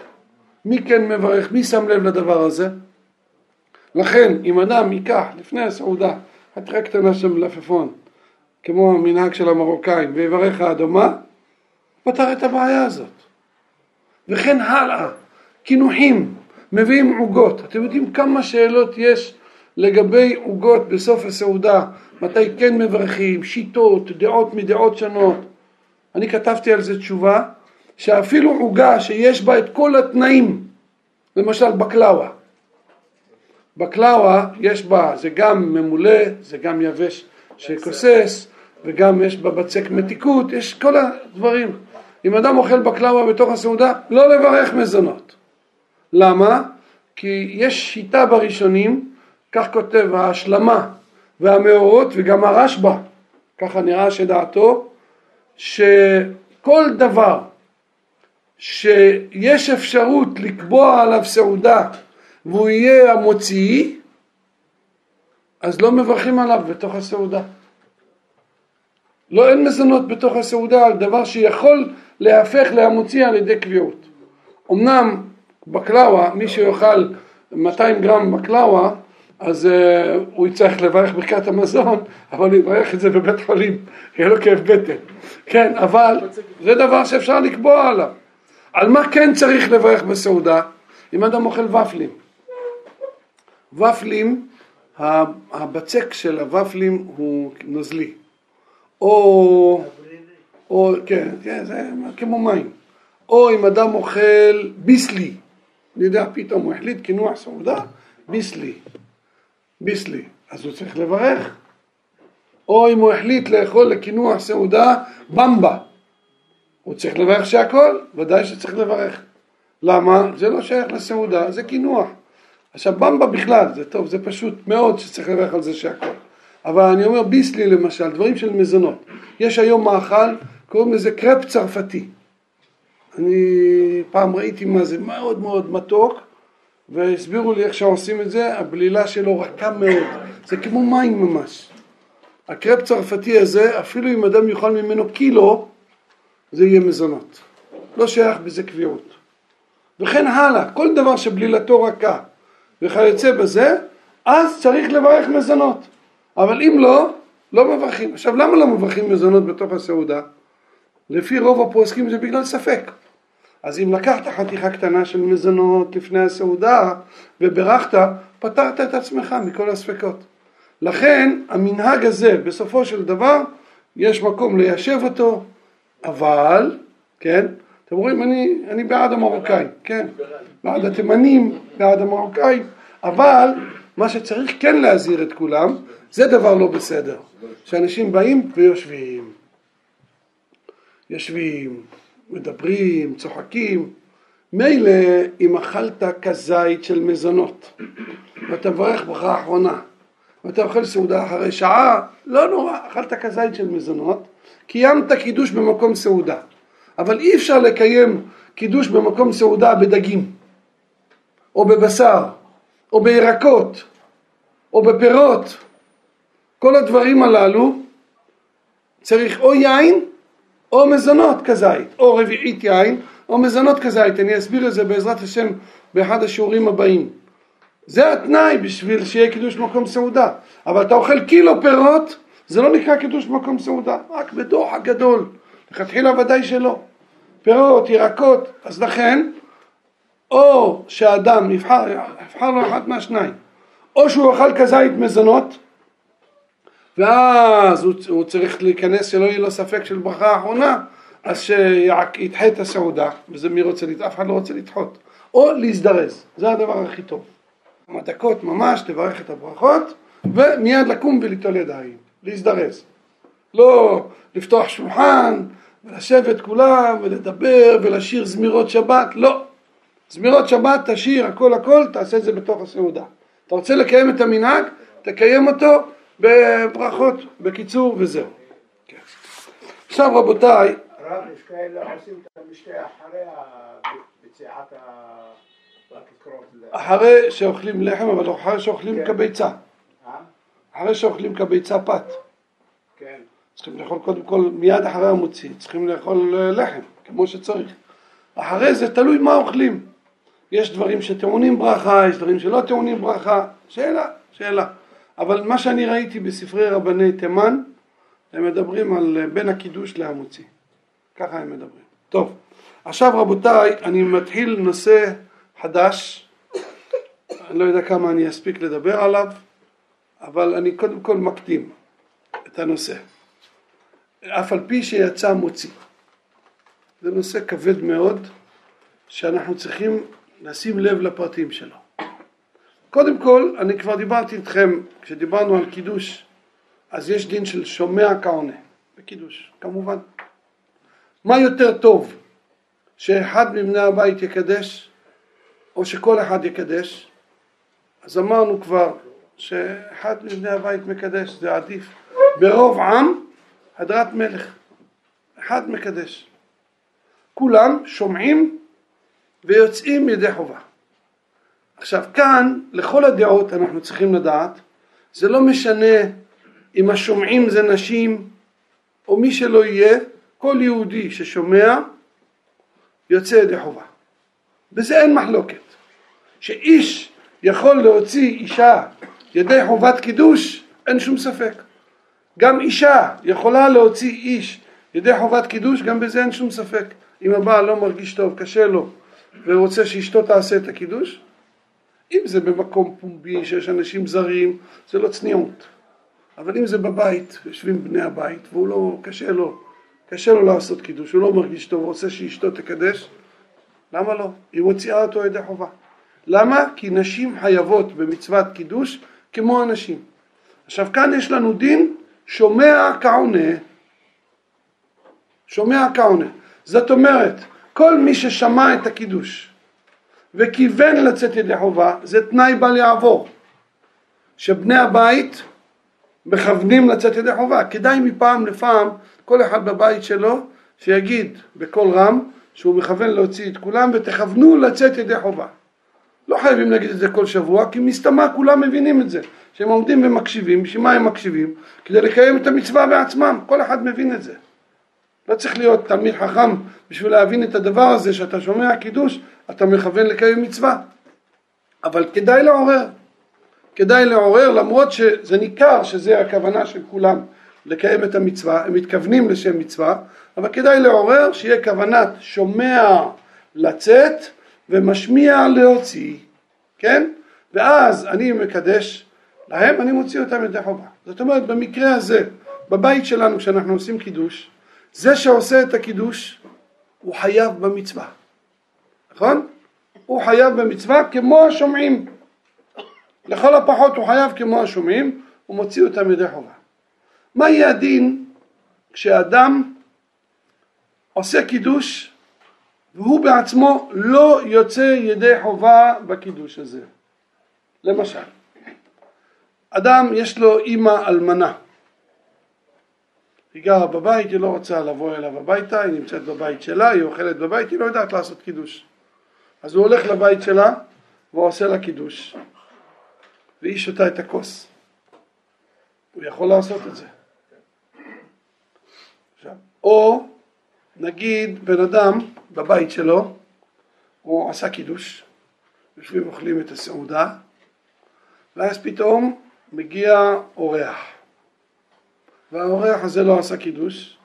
מי כן מברך? מי שם לב לדבר הזה? לכן, אם אדם ייקח לפני הסעודה חתיכה קטנה של מלפפון, כמו המנהג של המרוקאים, ויברך האדומה, פתר את הבעיה הזאת. וכן הלאה, קינוחים, מביאים עוגות. אתם יודעים כמה שאלות יש לגבי עוגות בסוף הסעודה, מתי כן מברכים, שיטות, דעות מדעות שונות. אני כתבתי על זה תשובה, שאפילו עוגה שיש בה את כל התנאים, למשל בקלאווה. בקלאווה יש בה, זה גם ממולא, זה גם יבש שכוסס, וגם יש בה בצק מתיקות, יש כל הדברים. אם אדם אוכל בקלאווה בתוך הסעודה, לא לברך מזונות. למה? כי יש שיטה בראשונים, כך כותב ההשלמה והמאורות וגם הרשב"א, ככה נראה שדעתו, שכל דבר שיש אפשרות לקבוע עליו סעודה והוא יהיה המוציא, אז לא מברכים עליו בתוך הסעודה. לא אין מזונות בתוך הסעודה על דבר שיכול להפך להמוציא על ידי קביעות. אמנם בקלאווה, מי שיאכל 200 גרם בקלאווה, אז uh, הוא יצטרך לברך ברכת המזון, אבל הוא יברך את זה בבית חולים, יהיה לו כאב בטן. כן, אבל זה דבר שאפשר לקבוע עליו. על מה כן צריך לברך בסעודה? אם אדם אוכל ופלים. ופלים, הבצק של הוופלים הוא נוזלי. או, או, כן, כן, זה כמו מים. או אם אדם אוכל ביסלי, אני יודע, פתאום הוא החליט קינוח סעודה, ביסלי, ביסלי, אז הוא צריך לברך. או אם הוא החליט לאכול לקינוח סעודה, במבה, הוא צריך לברך שהכל, ודאי שצריך לברך. למה? זה לא שייך לסעודה, זה קינוח. עכשיו במבה בכלל, זה טוב, זה פשוט מאוד שצריך לברך על זה שהכל. אבל אני אומר ביסלי למשל, דברים של מזונות. יש היום מאכל, קוראים לזה קרפ צרפתי. אני פעם ראיתי מה זה, מאוד מאוד מתוק, והסבירו לי איך שעושים את זה, הבלילה שלו רכה מאוד, זה כמו מים ממש. הקרפ צרפתי הזה, אפילו אם אדם יאכל ממנו קילו, זה יהיה מזונות. לא שייך בזה קביעות. וכן הלאה, כל דבר שבלילתו רכה וכיוצא בזה, אז צריך לברך מזונות. אבל אם לא, לא מברכים. עכשיו למה לא מברכים מזונות בתוך הסעודה? לפי רוב הפוסקים זה בגלל ספק. אז אם לקחת חתיכה קטנה של מזונות לפני הסעודה וברכת, פתרת את עצמך מכל הספקות. לכן המנהג הזה בסופו של דבר יש מקום ליישב אותו, אבל, כן, אתם רואים אני, אני בעד המרוקאים, כן, בעד התימנים, בעד המרוקאים, אבל מה שצריך כן להזהיר את כולם, זה דבר לא בסדר, שאנשים באים ויושבים, יושבים, מדברים, צוחקים, מילא אם אכלת כזית של מזונות ואתה מברך ברכה אחרונה ואתה אוכל סעודה אחרי שעה, לא נורא, אכלת כזית של מזונות, קיימת קידוש במקום סעודה, אבל אי אפשר לקיים קידוש במקום סעודה בדגים או בבשר או בירקות או בפירות, כל הדברים הללו צריך או יין או מזונות כזית, או רביעית יין או מזונות כזית, אני אסביר את זה בעזרת השם באחד השיעורים הבאים. זה התנאי בשביל שיהיה קידוש מקום סעודה, אבל אתה אוכל קילו פירות, זה לא נקרא קידוש מקום סעודה, רק בדוח הגדול, לכתחילה ודאי שלא. פירות, ירקות, אז לכן, או שאדם יבחר, יבחר לו אחת מהשניים, או שהוא אכל כזית מזונות, ואז הוא, הוא צריך להיכנס שלא יהיה לו ספק של ברכה אחרונה, אז שידחה את הסעודה, וזה מי רוצה, אף אחד לא רוצה לדחות, או להזדרז, זה הדבר הכי טוב. כמה דקות ממש תברך את הברכות, ומיד לקום וליטול ידיים, להזדרז. לא לפתוח שולחן ולשבת כולם ולדבר ולשיר זמירות שבת, לא. זמירות שבת תשאיר הכל הכל, תעשה את זה בתוך הסעודה. אתה רוצה לקיים את המנהג, תקיים אותו בברכות, בקיצור וזהו. כן. עכשיו רבותיי, רב, יש כאלה עושים את המשתה אחרי בצעת הכיכרות. אחרי שאוכלים לחם, אבל אחרי שאוכלים כן. כביצה. אה? אחרי שאוכלים כביצה פת. כן. צריכים לאכול קודם כל, מיד אחרי המוציא, צריכים לאכול אה, לחם, כמו שצריך. אחרי זה תלוי מה אוכלים. יש דברים שטעונים ברכה, יש דברים שלא טעונים ברכה, שאלה, שאלה. אבל מה שאני ראיתי בספרי רבני תימן, הם מדברים על אה, בין הקידוש להמוציא. ככה הם מדברים. טוב, עכשיו רבותיי, אני מתחיל נושא חדש, אני לא יודע כמה אני אספיק לדבר עליו, אבל אני קודם כל מקדים את הנושא. אף על פי שיצא מוציא. זה נושא כבד מאוד, שאנחנו צריכים לשים לב לפרטים שלו. קודם כל, אני כבר דיברתי איתכם, כשדיברנו על קידוש, אז יש דין של שומע כעונה, בקידוש, כמובן. מה יותר טוב, שאחד מבני הבית יקדש, או שכל אחד יקדש? אז אמרנו כבר שאחד מבני הבית מקדש, זה עדיף. ברוב עם, הדרת מלך. אחד מקדש. כולם שומעים ויוצאים ידי חובה. עכשיו כאן, לכל הדעות אנחנו צריכים לדעת, זה לא משנה אם השומעים זה נשים או מי שלא יהיה, כל יהודי ששומע יוצא ידי חובה. בזה אין מחלוקת. שאיש יכול להוציא אישה ידי חובת קידוש, אין שום ספק. גם אישה יכולה להוציא איש ידי חובת קידוש, גם בזה אין שום ספק. אם הבעל לא מרגיש טוב, קשה לו, ורוצה שאשתו תעשה את הקידוש, אם זה במקום פומבי שיש אנשים זרים, זה לא צניעות. אבל אם זה בבית, יושבים בני הבית, והוא לא, קשה לו, קשה לו לעשות קידוש, הוא לא מרגיש טוב, הוא רוצה שאשתו תקדש, למה לא? היא מוציאה אותו ידי חובה. למה? כי נשים חייבות במצוות קידוש כמו הנשים. עכשיו כאן יש לנו דין שומע כעונה. שומע כעונה. זאת אומרת, כל מי ששמע את הקידוש וכיוון לצאת ידי חובה, זה תנאי בל יעבור. שבני הבית מכוונים לצאת ידי חובה. כדאי מפעם לפעם, כל אחד בבית שלו, שיגיד בקול רם שהוא מכוון להוציא את כולם ותכוונו לצאת ידי חובה. לא חייבים להגיד את זה כל שבוע, כי מסתמה כולם מבינים את זה, שהם עומדים ומקשיבים, בשביל מה הם מקשיבים? כדי לקיים את המצווה בעצמם, כל אחד מבין את זה. לא צריך להיות תלמיד חכם בשביל להבין את הדבר הזה שאתה שומע קידוש, אתה מכוון לקיים מצווה. אבל כדאי לעורר, כדאי לעורר למרות שזה ניכר שזה הכוונה של כולם לקיים את המצווה, הם מתכוונים לשם מצווה, אבל כדאי לעורר שיהיה כוונת שומע לצאת ומשמיע להוציא, כן? ואז אני מקדש להם, אני מוציא אותם ידי חובה. זאת אומרת, במקרה הזה, בבית שלנו כשאנחנו עושים קידוש, זה שעושה את הקידוש, הוא חייב במצווה, נכון? הוא חייב במצווה כמו השומעים. לכל הפחות הוא חייב כמו השומעים, הוא מוציא אותם ידי חובה. מה יהיה הדין כשאדם עושה קידוש והוא בעצמו לא יוצא ידי חובה בקידוש הזה? למשל, אדם יש לו אימא אלמנה, היא גרה בבית, היא לא רוצה לבוא אליו הביתה, היא נמצאת בבית שלה, היא אוכלת בבית, היא לא יודעת לעשות קידוש. אז הוא הולך לבית שלה והוא עושה לה קידוש, והיא שותה את הכוס. הוא יכול לעשות את זה. או נגיד בן אדם בבית שלו, הוא עשה קידוש, יושבים אוכלים את הסעודה, ואז פתאום מגיע אורח, והאורח הזה לא עשה קידוש,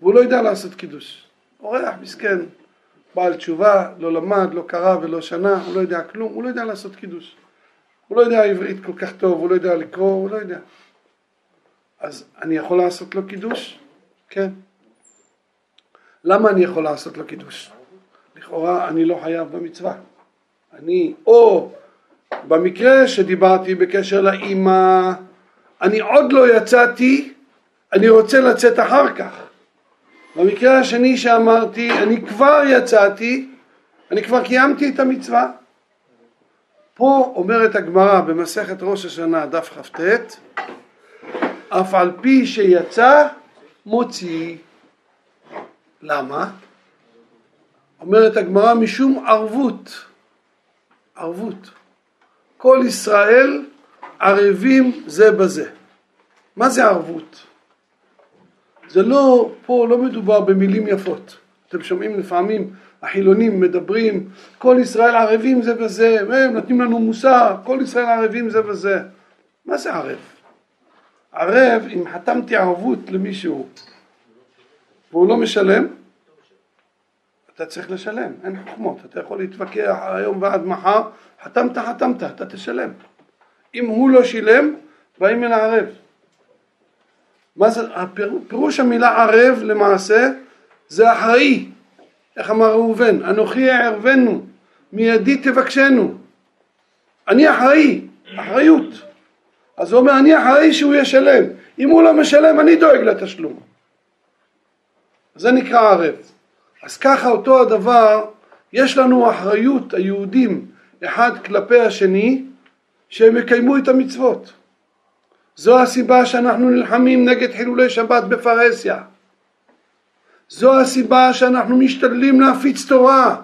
והוא לא יודע לעשות קידוש. אורח מסכן, בעל תשובה, לא למד, לא קרא ולא שנה, הוא לא יודע כלום, הוא לא יודע לעשות קידוש. הוא לא יודע עברית כל כך טוב, הוא לא יודע לקרוא, הוא לא יודע. אז אני יכול לעשות לו קידוש? כן. למה אני יכול לעשות לו קידוש? לכאורה אני לא חייב במצווה. אני או במקרה שדיברתי בקשר לאימא, אני עוד לא יצאתי, אני רוצה לצאת אחר כך. במקרה השני שאמרתי, אני כבר יצאתי, אני כבר קיימתי את המצווה. פה אומרת הגמרא במסכת ראש השנה, דף כ"ט, אף על פי שיצא, מוציא. למה? אומרת הגמרא משום ערבות. ערבות. כל ישראל ערבים זה בזה. מה זה ערבות? זה לא, פה לא מדובר במילים יפות. אתם שומעים לפעמים החילונים מדברים, כל ישראל ערבים זה בזה, הם נותנים לנו מוסר, כל ישראל ערבים זה בזה. מה זה ערב? ערב, אם חתמתי ערבות למישהו והוא לא משלם, אתה צריך לשלם, אין חוכמות, אתה יכול להתווכח היום ועד מחר, חתמת, חתמת, אתה תשלם. אם הוא לא שילם, באים אל הערב. מה זה, פירוש המילה ערב למעשה זה אחראי, איך אמר ראובן, אנוכי אערבנו, מידי תבקשנו. אני אחראי, אחריות. אז הוא אומר, אני אחראי שהוא ישלם. אם הוא לא משלם, אני דואג לתשלום. זה נקרא ערב. אז ככה אותו הדבר, יש לנו אחריות, היהודים, אחד כלפי השני, שהם יקיימו את המצוות. זו הסיבה שאנחנו נלחמים נגד חילולי שבת בפרהסיה. זו הסיבה שאנחנו משתדלים להפיץ תורה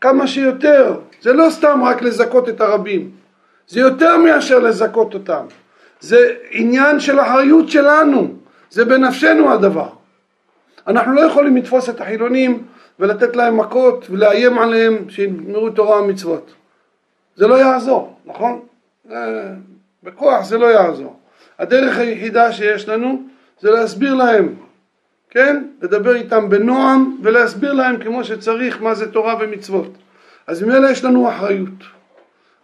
כמה שיותר. זה לא סתם רק לזכות את הרבים, זה יותר מאשר לזכות אותם. זה עניין של אחריות שלנו, זה בנפשנו הדבר. אנחנו לא יכולים לתפוס את החילונים ולתת להם מכות ולאיים עליהם שיגמרו תורה ומצוות. זה לא יעזור, נכון? בכוח זה לא יעזור. הדרך היחידה שיש לנו זה להסביר להם, כן? לדבר איתם בנועם ולהסביר להם כמו שצריך מה זה תורה ומצוות. אז ממילא יש לנו אחריות.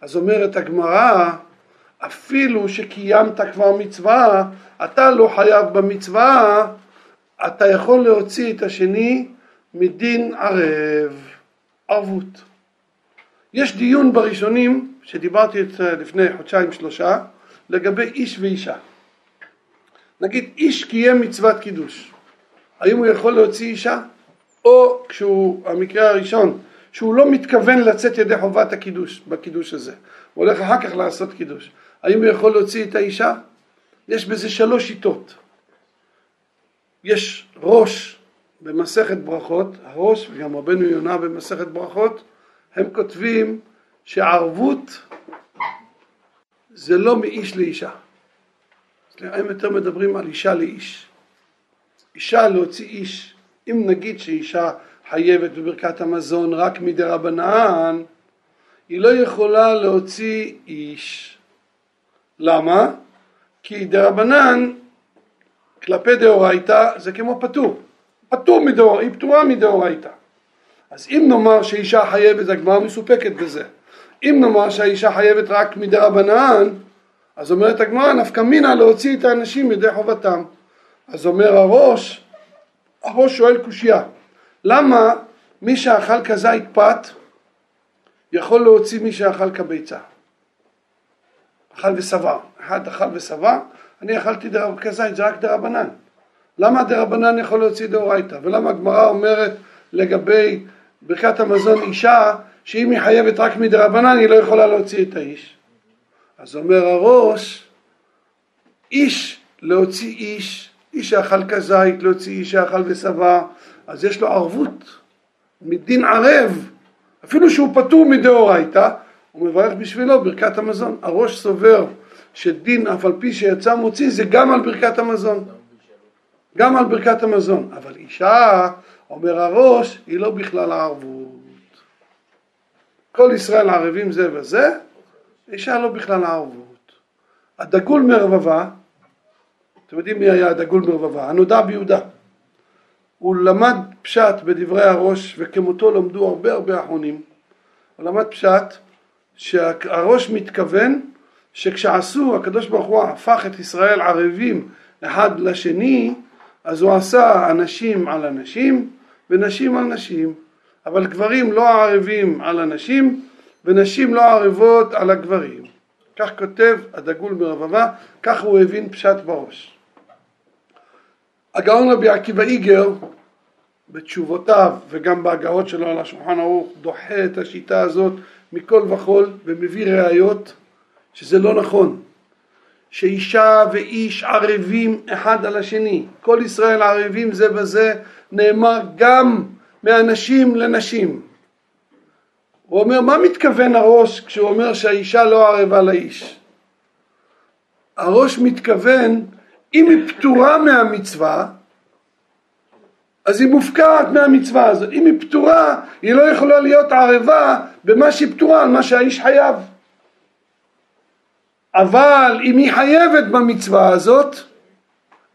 אז אומרת הגמרא, אפילו שקיימת כבר מצווה, אתה לא חייב במצווה, אתה יכול להוציא את השני מדין ערב, ערבות. יש דיון בראשונים, שדיברתי את לפני חודשיים שלושה, לגבי איש ואישה. נגיד איש קיים מצוות קידוש, האם הוא יכול להוציא אישה? או כשהוא, המקרה הראשון, שהוא לא מתכוון לצאת ידי חובת הקידוש, בקידוש הזה, הוא הולך אחר כך לעשות קידוש, האם הוא יכול להוציא את האישה? יש בזה שלוש שיטות. יש ראש במסכת ברכות, הראש וגם רבנו יונה במסכת ברכות, הם כותבים שערבות זה לא מאיש לאישה. הם יותר מדברים על אישה לאיש. אישה להוציא איש, אם נגיד שאישה חייבת בברכת המזון רק מדי רבנן, היא לא יכולה להוציא איש. למה? כי דה רבנן כלפי דאורייתא זה כמו פטור. פטור מדאורייתא, היא פטורה מדאורייתא. אז אם נאמר שאישה חייבת, הגמרא מסופקת בזה. אם נאמר שהאישה חייבת רק מדי רבנן, אז אומרת הגמרא, נפקא מינא להוציא את האנשים ידי חובתם. אז אומר הראש, הראש שואל קושייה, למה מי שאכל כזית פת יכול להוציא מי שאכל כביצה? אכל ושבע, אחד אכל ושבע, אני אכלתי כזית, זה רק דרבנן. למה דרבנן יכול להוציא דאורייתא? ולמה הגמרא אומרת לגבי ברכת המזון אישה, שאם היא חייבת רק מדרבנן היא לא יכולה להוציא את האיש? אז אומר הראש, איש להוציא איש, איש שאכל כזית להוציא איש שאכל ושבע, אז יש לו ערבות מדין ערב, אפילו שהוא פטור מדאורייתא, הוא מברך בשבילו ברכת המזון. הראש סובר שדין אף על פי שיצא מוציא זה גם על ברכת המזון. גם על ברכת המזון. אבל אישה, אומר הראש, היא לא בכלל הערבות. כל ישראל ערבים זה וזה, אישה לא בכלל הערבות. הדגול מרבבה, אתם יודעים מי היה הדגול מרבבה? הנודע ביהודה. הוא למד פשט בדברי הראש, וכמותו למדו הרבה הרבה אחרונים. הוא למד פשט שהראש מתכוון שכשעשו, הקדוש ברוך הוא הפך את ישראל ערבים אחד לשני, אז הוא עשה אנשים על אנשים ונשים על נשים, אבל גברים לא ערבים על הנשים ונשים לא ערבות על הגברים. כך כותב הדגול ברבבה, כך הוא הבין פשט בראש. הגאון רבי עקיבא איגר בתשובותיו וגם בהגהות שלו על השולחן ערוך דוחה את השיטה הזאת מכל וכול ומביא ראיות שזה לא נכון שאישה ואיש ערבים אחד על השני כל ישראל ערבים זה בזה נאמר גם מאנשים לנשים הוא אומר מה מתכוון הראש כשהוא אומר שהאישה לא ערבה לאיש הראש מתכוון אם היא פטורה מהמצווה אז היא מופקעת מהמצווה הזאת. אם היא פטורה, היא לא יכולה להיות ערבה במה שהיא פטורה, על מה שהאיש חייב. אבל אם היא חייבת במצווה הזאת,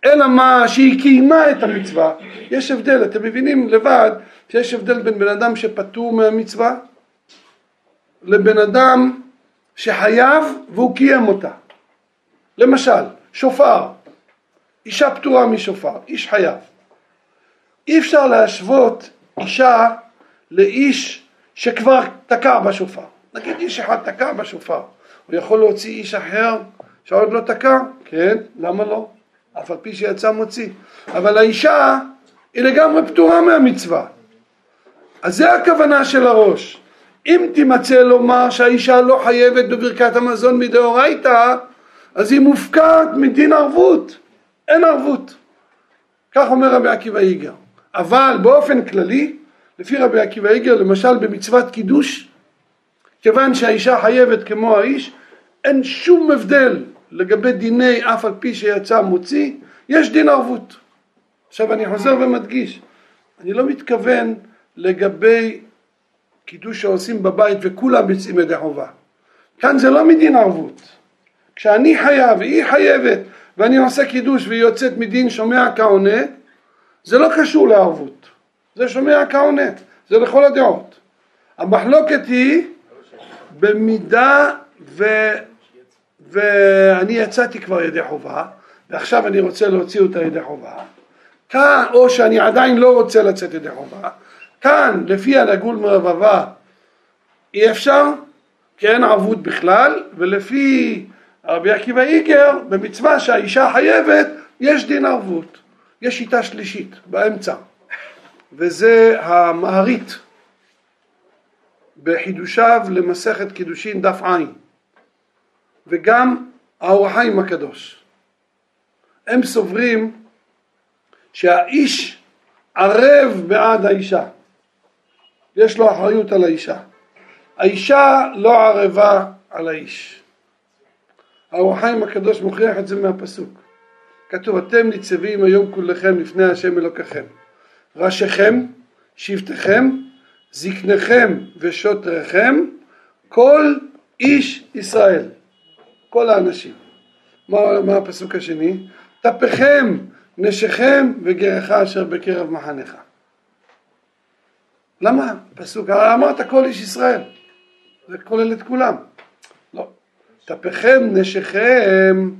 אלא מה שהיא קיימה את המצווה, יש הבדל, אתם מבינים לבד שיש הבדל בין בן אדם שפטור מהמצווה לבן אדם שחייב והוא קיים אותה. למשל, שופר, אישה פטורה משופר, איש חייב. אי אפשר להשוות אישה לאיש שכבר תקע בשופר. נגיד איש אחד תקע בשופר, הוא יכול להוציא איש אחר שעוד לא תקע? כן, למה לא? אף על פי שיצא מוציא. אבל האישה היא לגמרי פטורה מהמצווה. אז זה הכוונה של הראש. אם תימצא לומר שהאישה לא חייבת בברכת המזון מדאורייתא, אז היא מופקעת מדין ערבות. אין ערבות. כך אומר רבי עקיבא איגר. אבל באופן כללי, לפי רבי עקיבא איגר, למשל במצוות קידוש, כיוון שהאישה חייבת כמו האיש, אין שום הבדל לגבי דיני אף על פי שיצא מוציא, יש דין ערבות. עכשיו אני חוזר ומדגיש, אני לא מתכוון לגבי קידוש שעושים בבית וכולם יוצאים ידי חובה. כאן זה לא מדין ערבות. כשאני חייב והיא חייבת ואני עושה קידוש והיא יוצאת מדין שומע כעונה, זה לא קשור לערבות, זה שומע כעונה, זה לכל הדעות. המחלוקת היא במידה ו... ואני יצאתי כבר ידי חובה ועכשיו אני רוצה להוציא אותה ידי חובה. כאן, או שאני עדיין לא רוצה לצאת ידי חובה כאן לפי הנגול מרבבה אי אפשר כי אין ערבות בכלל ולפי רבי עקיבא איגר במצווה שהאישה חייבת יש דין ערבות. יש שיטה שלישית באמצע, וזה המערית בחידושיו למסכת קידושין דף ע', וגם האור החיים הקדוש. הם סוברים שהאיש ערב בעד האישה, יש לו אחריות על האישה. האישה לא ערבה על האיש. האור החיים הקדוש מוכיח את זה מהפסוק. כתוב אתם ניצבים היום כולכם לפני השם אלוקיכם ראשיכם, שבטיכם, זקניכם ושוטריכם כל איש ישראל כל האנשים מה, מה הפסוק השני? טפכם, נשיכם וגרך אשר בקרב מחניך למה? פסוק, אמרת כל איש ישראל זה כולל את כולם לא, טפכם, נשיכם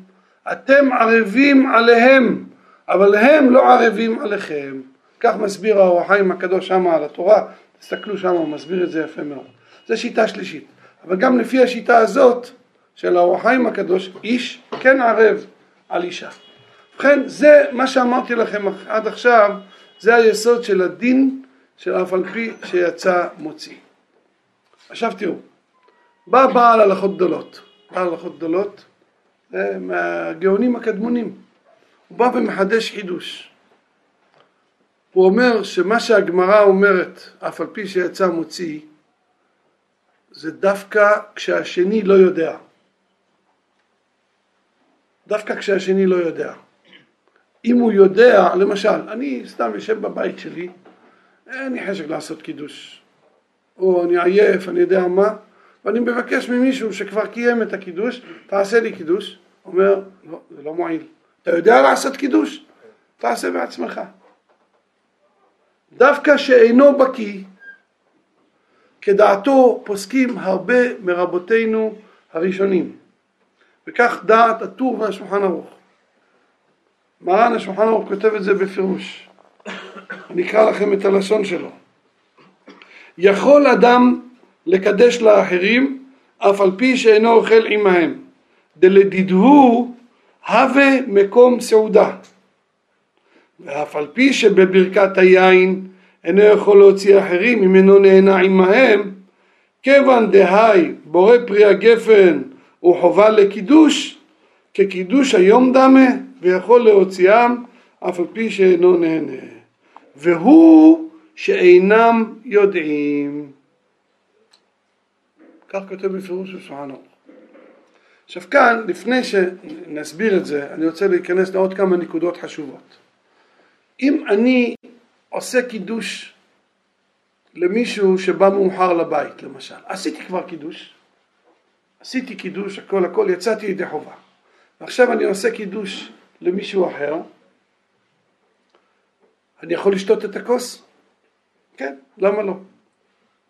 אתם ערבים עליהם, אבל הם לא ערבים עליכם. כך מסביר האור החיים הקדוש שם על התורה, תסתכלו שם, הוא מסביר את זה יפה מאוד. זו שיטה שלישית. אבל גם לפי השיטה הזאת של האור החיים הקדוש, איש כן ערב על אישה. ובכן, זה מה שאמרתי לכם עד עכשיו, זה היסוד של הדין של אף על פי שיצא מוציא. עכשיו תראו, בא בעל הלכות גדולות, בעל הלכות גדולות מהגאונים הקדמונים. הוא בא ומחדש חידוש. הוא אומר שמה שהגמרא אומרת, אף על פי שיצא מוציא, זה דווקא כשהשני לא יודע. דווקא כשהשני לא יודע. אם הוא יודע, למשל, אני סתם יושב בבית שלי, אין לי חשק לעשות קידוש. או אני עייף, אני יודע מה, ואני מבקש ממישהו שכבר קיים את הקידוש, תעשה לי קידוש. אומר, לא, זה לא מועיל. אתה יודע לעשות קידוש? תעשה בעצמך. דווקא שאינו בקיא, כדעתו פוסקים הרבה מרבותינו הראשונים, וכך דעת הטור והשולחן ערוך. מרן השולחן ערוך כותב את זה בפירוש. אני אקרא לכם את הלשון שלו. יכול אדם לקדש לאחרים אף על פי שאינו אוכל עמהם דלדידהו הווה מקום סעודה ואף על פי שבברכת היין אינו יכול להוציא אחרים ממנו נהנה עמהם, כיוון דהי בורא פרי הגפן הוא חובה לקידוש, כקידוש היום דמה, ויכול להוציאם אף על פי שאינו נהנה. והוא שאינם יודעים. כך כותב בפירוש בשולחן ערוך. עכשיו כאן, לפני שנסביר את זה, אני רוצה להיכנס לעוד כמה נקודות חשובות. אם אני עושה קידוש למישהו שבא מאוחר לבית למשל, עשיתי כבר קידוש, עשיתי קידוש, הכל הכל, יצאתי ידי חובה. ועכשיו אני עושה קידוש למישהו אחר, אני יכול לשתות את הכוס? כן, למה לא?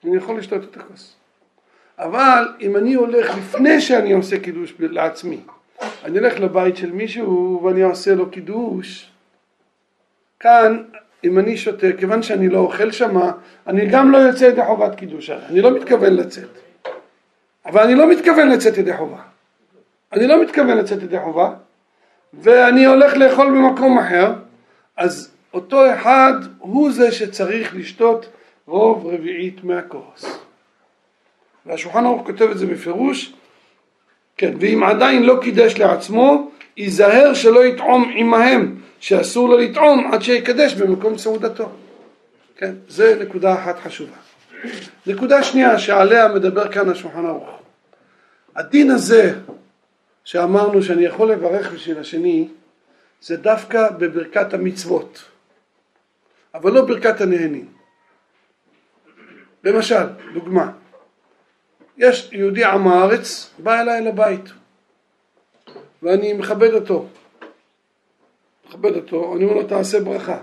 אני יכול לשתות את הכוס. אבל אם אני הולך לפני שאני עושה קידוש לעצמי, אני הולך לבית של מישהו ואני עושה לו קידוש, כאן אם אני שותה, כיוון שאני לא אוכל שמה, אני גם לא יוצא ידי חובת קידוש, אני לא מתכוון לצאת. אבל אני לא מתכוון לצאת ידי חובה. אני לא מתכוון לצאת ידי חובה, ואני הולך לאכול במקום אחר, אז אותו אחד הוא זה שצריך לשתות רוב רביעית מהכוס. והשולחן ערוך כותב את זה בפירוש, כן, ואם עדיין לא קידש לעצמו, ייזהר שלא יטעום עמהם, שאסור לו לטעום עד שיקדש במקום סעודתו. כן, זה נקודה אחת חשובה. נקודה שנייה שעליה מדבר כאן השולחן ערוך. הדין הזה שאמרנו שאני יכול לברך בשביל השני, זה דווקא בברכת המצוות, אבל לא ברכת הנהנים. למשל, דוגמה, יש יהודי עם הארץ, בא אליי לבית, ואני מכבד אותו. מכבד אותו, אני אומר לו תעשה ברכה.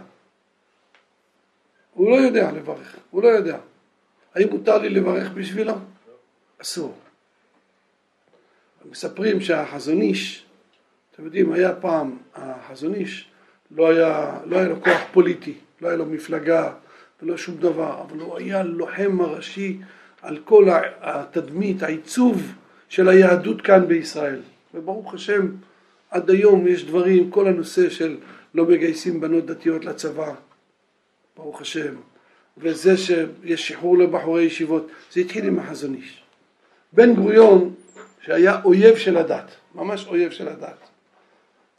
הוא לא יודע לברך, הוא לא יודע. האם מותר לי לברך בשבילו? אסור. מספרים שהחזון איש, אתם יודעים, היה פעם, החזון איש, לא היה, לא היה לו כוח פוליטי, לא היה לו מפלגה ולא שום דבר, אבל הוא היה לוחם הראשי על כל התדמית, העיצוב של היהדות כאן בישראל. וברוך השם, עד היום יש דברים, כל הנושא של לא מגייסים בנות דתיות לצבא, ברוך השם, וזה שיש שחרור לבחורי ישיבות, זה התחיל עם החזון איש. בן גוריון, שהיה אויב של הדת, ממש אויב של הדת,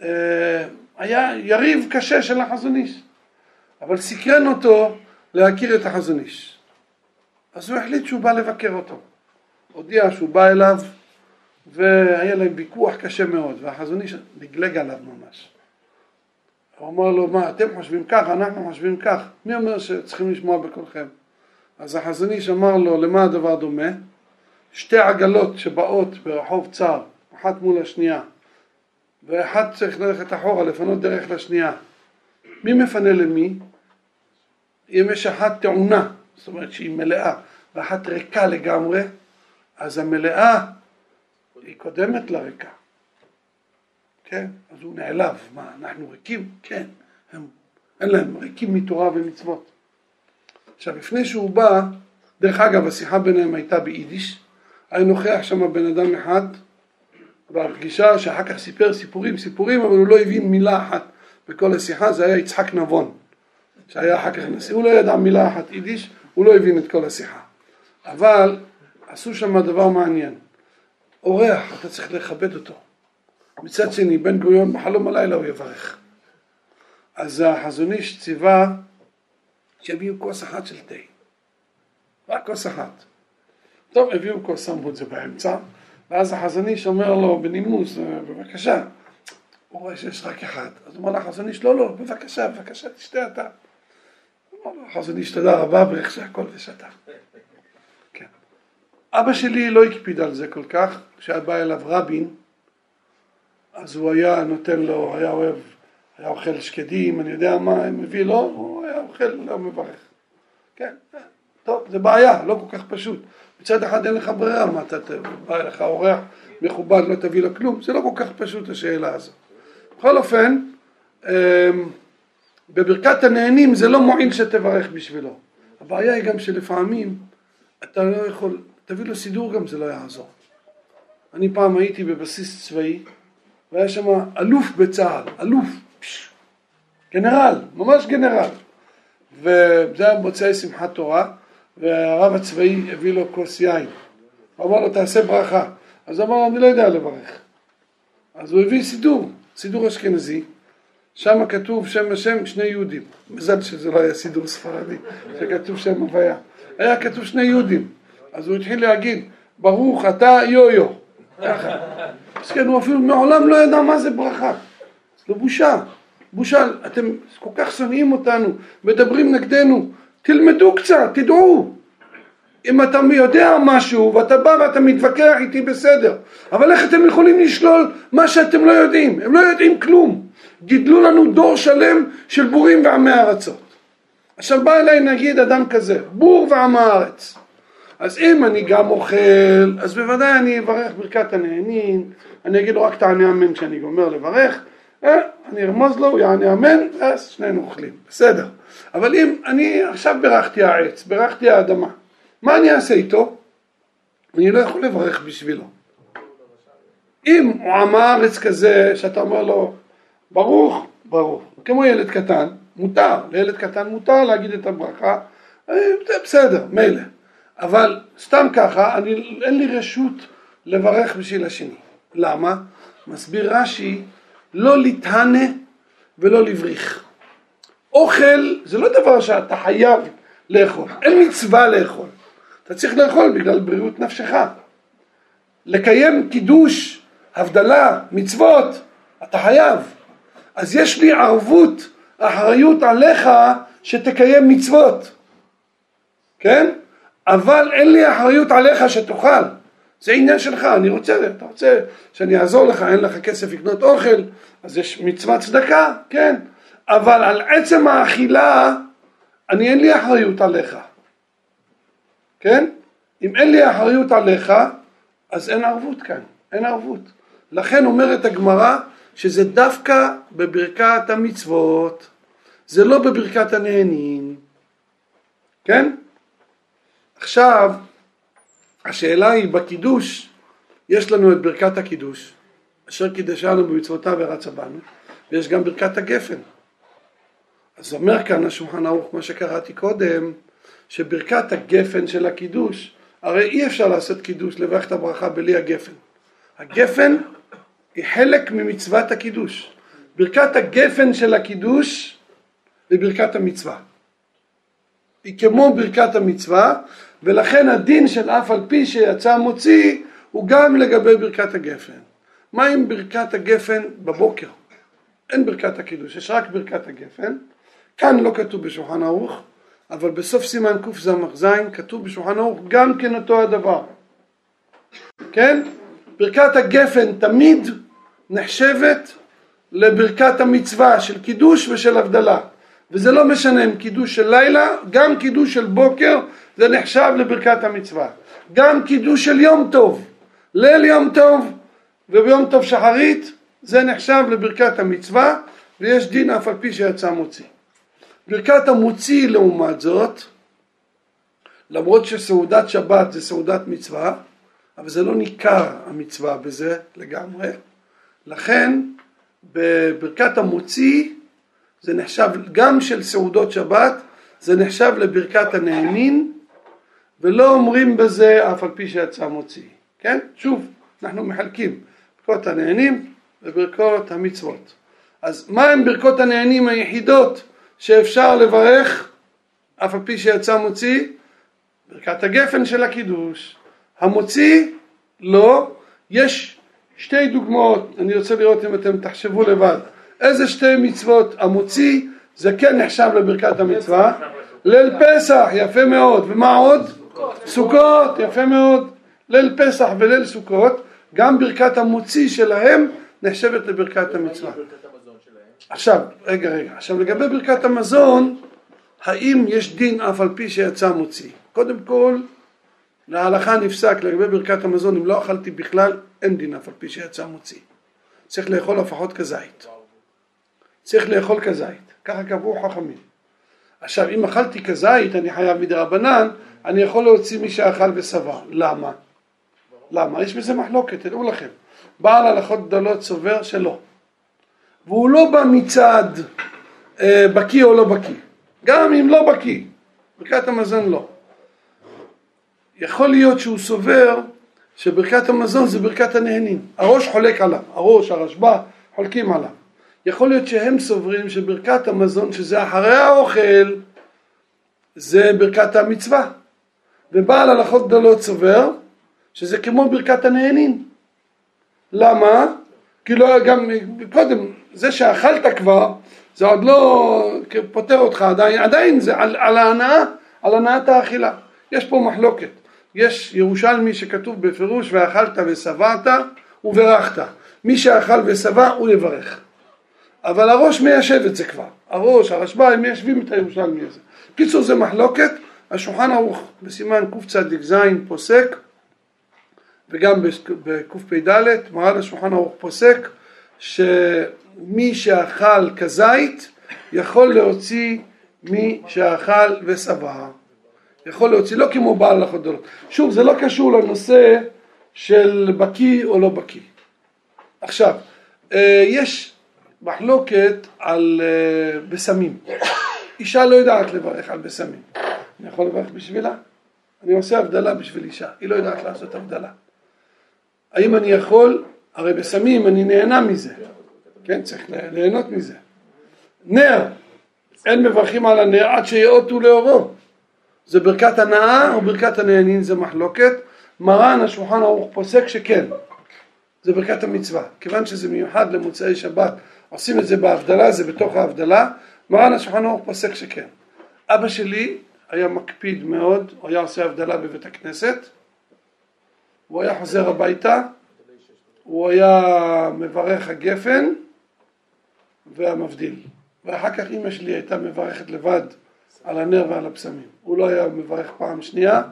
אה, היה יריב קשה של החזון איש, אבל סקרן אותו להכיר את החזון איש. אז הוא החליט שהוא בא לבקר אותו. הודיע שהוא בא אליו והיה להם ויכוח קשה מאוד, והחזון איש לגלג עליו ממש. הוא אמר לו, מה, אתם חושבים כך, אנחנו חושבים כך, מי אומר שצריכים לשמוע בקולכם? אז החזון איש אמר לו, למה הדבר דומה? שתי עגלות שבאות ברחוב צר, אחת מול השנייה, ואחת צריך ללכת אחורה, לפנות דרך לשנייה. מי מפנה למי? אם יש אחת טעונה, זאת אומרת שהיא מלאה, ואחת ריקה לגמרי, אז המלאה היא קודמת לריקה. כן? אז הוא נעלב. מה, אנחנו ריקים? כן. הם, אין להם, ריקים מתורה ומצוות. עכשיו, לפני שהוא בא, דרך אגב, השיחה ביניהם הייתה ביידיש, היה נוכח שם בן אדם אחד בפגישה שאחר כך סיפר סיפורים, סיפורים, אבל הוא לא הבין מילה אחת בכל השיחה, זה היה יצחק נבון, שהיה אחר כך נשיא, הוא לא ידע מילה אחת יידיש, הוא לא הבין את כל השיחה. אבל עשו שם דבר מעניין. אורח, אתה צריך לכבד אותו. מצד שני, בן גוריון בחלום הלילה הוא יברך. אז החזון איש ציווה שיביאו כוס אחת של תה. רק כוס אחת. טוב, הביאו כוס, שמו את זה באמצע, ואז החזון איש אומר לו בנימוס, בבקשה, הוא רואה שיש רק אחד. אז הוא אומר לחזון איש, לא, לא, בבקשה, בבקשה, תשתה אתה. החזון איש, תודה רבה, ואיך שהכל ושתה. כן. אבא שלי לא הקפיד על זה כל כך, כשהיה בא אליו רבין, אז הוא היה נותן לו, היה אוהב, היה אוכל שקדים, אני יודע מה מביא לו, הוא היה אוכל, לא מברך. כן, טוב, זה בעיה, לא כל כך פשוט. מצד אחד אין לך ברירה, מה אתה, בא אליך אורח מכובד, לא תביא לו כלום, זה לא כל כך פשוט השאלה הזאת. בכל אופן, אמ, בברכת הנהנים זה לא מועיל שתברך בשבילו. הבעיה היא גם שלפעמים אתה לא יכול, תביא לו סידור גם זה לא יעזור. אני פעם הייתי בבסיס צבאי והיה שם אלוף בצה"ל, אלוף, פש, גנרל, ממש גנרל. וזה היה מוצאי שמחת תורה, והרב הצבאי הביא לו כוס יין. הוא אמר לו, תעשה ברכה. אז הוא אמר אני לא יודע לברך. אז הוא הביא סידור, סידור אשכנזי, שם כתוב שם השם שני יהודים. מזל שזה לא היה סידור ספרדי, שכתוב שם הוויה. היה כתוב שני יהודים. אז הוא התחיל להגיד, ברוך אתה יו-יו. ככה. אז כן, הוא אפילו מעולם לא ידע מה זה ברכה. זו בושה. בושה, אתם כל כך שונאים אותנו, מדברים נגדנו. תלמדו קצת, תדעו. אם אתה יודע משהו ואתה בא ואתה מתווכח איתי בסדר, אבל איך אתם יכולים לשלול מה שאתם לא יודעים? הם לא יודעים כלום. גידלו לנו דור שלם של בורים ועמי ארצות. עכשיו בא אליי נגיד אדם כזה, בור ועם הארץ. אז אם אני גם אוכל, אז בוודאי אני אברך ברכת הנהנין, אני אגיד לו רק תענה אמן כשאני גומר לברך, אה, אני ארמוז לו, הוא יענה אמן, אז שנינו אוכלים, בסדר. אבל אם אני עכשיו ברכתי העץ, ברכתי האדמה, מה אני אעשה איתו? אני לא יכול לברך בשבילו. אם הוא עם הארץ כזה, שאתה אומר לו, ברוך, ברוך, כמו ילד קטן, מותר, לילד קטן מותר להגיד את הברכה, אה, זה בסדר, מילא. אבל סתם ככה, אני, אין לי רשות לברך בשביל השני. למה? מסביר רש"י, לא להתהנה ולא לבריך. אוכל זה לא דבר שאתה חייב לאכול, אין מצווה לאכול. אתה צריך לאכול בגלל בריאות נפשך. לקיים קידוש, הבדלה, מצוות, אתה חייב. אז יש לי ערבות, אחריות עליך שתקיים מצוות, כן? אבל אין לי אחריות עליך שתאכל. זה עניין שלך, אני רוצה, אתה רוצה שאני אעזור לך, אין לך כסף לקנות אוכל, אז יש מצוות צדקה, כן, אבל על עצם האכילה, אני אין לי אחריות עליך, כן? אם אין לי אחריות עליך, אז אין ערבות כאן, אין ערבות. לכן אומרת הגמרא שזה דווקא בברכת המצוות, זה לא בברכת הנהנין, כן? עכשיו, השאלה היא בקידוש, יש לנו את ברכת הקידוש, אשר קידשנו במצוותיו ורצה בנו, ויש גם ברכת הגפן. אז אומר כאן השולחן ערוך, מה שקראתי קודם, שברכת הגפן של הקידוש, הרי אי אפשר לעשות קידוש, לברך את הברכה בלי הגפן. הגפן היא חלק ממצוות הקידוש. ברכת הגפן של הקידוש היא ברכת המצווה. היא כמו ברכת המצווה, ולכן הדין של אף על פי שיצא מוציא הוא גם לגבי ברכת הגפן. מה עם ברכת הגפן בבוקר? אין ברכת הקידוש, יש רק ברכת הגפן. כאן לא כתוב בשולחן ערוך, אבל בסוף סימן קס"ז כתוב בשולחן ערוך גם כן אותו הדבר. כן? ברכת הגפן תמיד נחשבת לברכת המצווה של קידוש ושל הבדלה. וזה לא משנה אם קידוש של לילה, גם קידוש של בוקר זה נחשב לברכת המצווה. גם קידוש של יום טוב, ליל יום טוב וביום טוב שחרית, זה נחשב לברכת המצווה ויש דין אף על פי שיצא מוציא. ברכת המוציא לעומת זאת, למרות שסעודת שבת זה סעודת מצווה, אבל זה לא ניכר המצווה בזה לגמרי, לכן בברכת המוציא זה נחשב גם של סעודות שבת, זה נחשב לברכת הנהנין, ולא אומרים בזה אף על פי שיצא מוציא, כן? שוב, אנחנו מחלקים ברכות הנהנים וברכות המצוות. אז מה הם ברכות הנהנים היחידות שאפשר לברך אף על פי שיצא מוציא? ברכת הגפן של הקידוש. המוציא, לא. יש שתי דוגמאות, אני רוצה לראות אם אתם תחשבו לבד. איזה שתי מצוות המוציא זה כן נחשב לברכת המצווה? ליל פסח, יפה מאוד. ומה עוד? סוכות, יפה מאוד. ליל פסח וליל סוכות, גם ברכת המוציא שלהם נחשבת לברכת המצווה. עכשיו, רגע, רגע. עכשיו לגבי ברכת המזון, האם יש דין אף על פי שיצא מוציא? קודם כל, להלכה נפסק לגבי ברכת המזון, אם לא אכלתי בכלל, אין דין אף על פי שיצא מוציא. צריך לאכול לפחות כזית. צריך לאכול כזית, ככה קבעו חכמים. עכשיו, אם אכלתי כזית, אני חייב מדי רבנן, אני יכול להוציא מי שאכל ושבע. למה? למה? יש בזה מחלוקת, תדעו לכם. בעל הלכות גדולות סובר שלא. והוא לא בא מצד אה, בקיא או לא בקיא. גם אם לא בקיא, ברכת המזון לא. יכול להיות שהוא סובר שברכת המזון זה ברכת הנהנים. הראש חולק עליו, הראש, הרשב"א, חולקים עליו. יכול להיות שהם סוברים שברכת המזון, שזה אחרי האוכל, זה ברכת המצווה. ובעל הלכות גדולות סובר שזה כמו ברכת הנהנים. למה? כי לא, גם קודם, זה שאכלת כבר, זה עוד לא פותר אותך עדיין, עדיין זה על, על ההנאה, על הנאת האכילה. יש פה מחלוקת. יש ירושלמי שכתוב בפירוש ואכלת ושבעת וברכת. מי שאכל ושבע הוא יברך. אבל הראש מיישב את זה כבר. הראש, הרשב"א, הם מיישבים את הירושלמי הזה. קיצור זה מחלוקת, השולחן ערוך בסימן קצ"ז פוסק וגם בקפ"ד מרן השולחן ערוך פוסק שמי שאכל כזית יכול להוציא מי שאכל ושבע. יכול להוציא, לא כמו בעל הלכות גדולות. שוב, זה לא קשור לנושא של בקיא או לא בקיא. עכשיו, אה, יש מחלוקת על אה, בשמים. אישה לא יודעת לברך על בשמים. אני יכול לברך בשבילה? אני עושה הבדלה בשביל אישה, היא לא יודעת לעשות הבדלה. האם אני יכול, הרי בסמים אני נהנה מזה, כן, צריך ליהנות מזה. נר, אין מברכים על הנר עד שיאותו לאורו. זה ברכת הנאה או ברכת הנהנין זה מחלוקת. מרן השולחן ערוך פוסק שכן, זה ברכת המצווה. כיוון שזה מיוחד למוצאי שבת, עושים את זה בהבדלה, זה בתוך ההבדלה. מרן השולחן ערוך פוסק שכן. אבא שלי היה מקפיד מאוד, הוא היה עושה הבדלה בבית הכנסת, הוא היה חוזר הביתה, הוא היה מברך הגפן והמבדיל. ואחר כך אימא שלי הייתה מברכת לבד על הנר ועל הפסמים. הוא לא היה מברך פעם שנייה,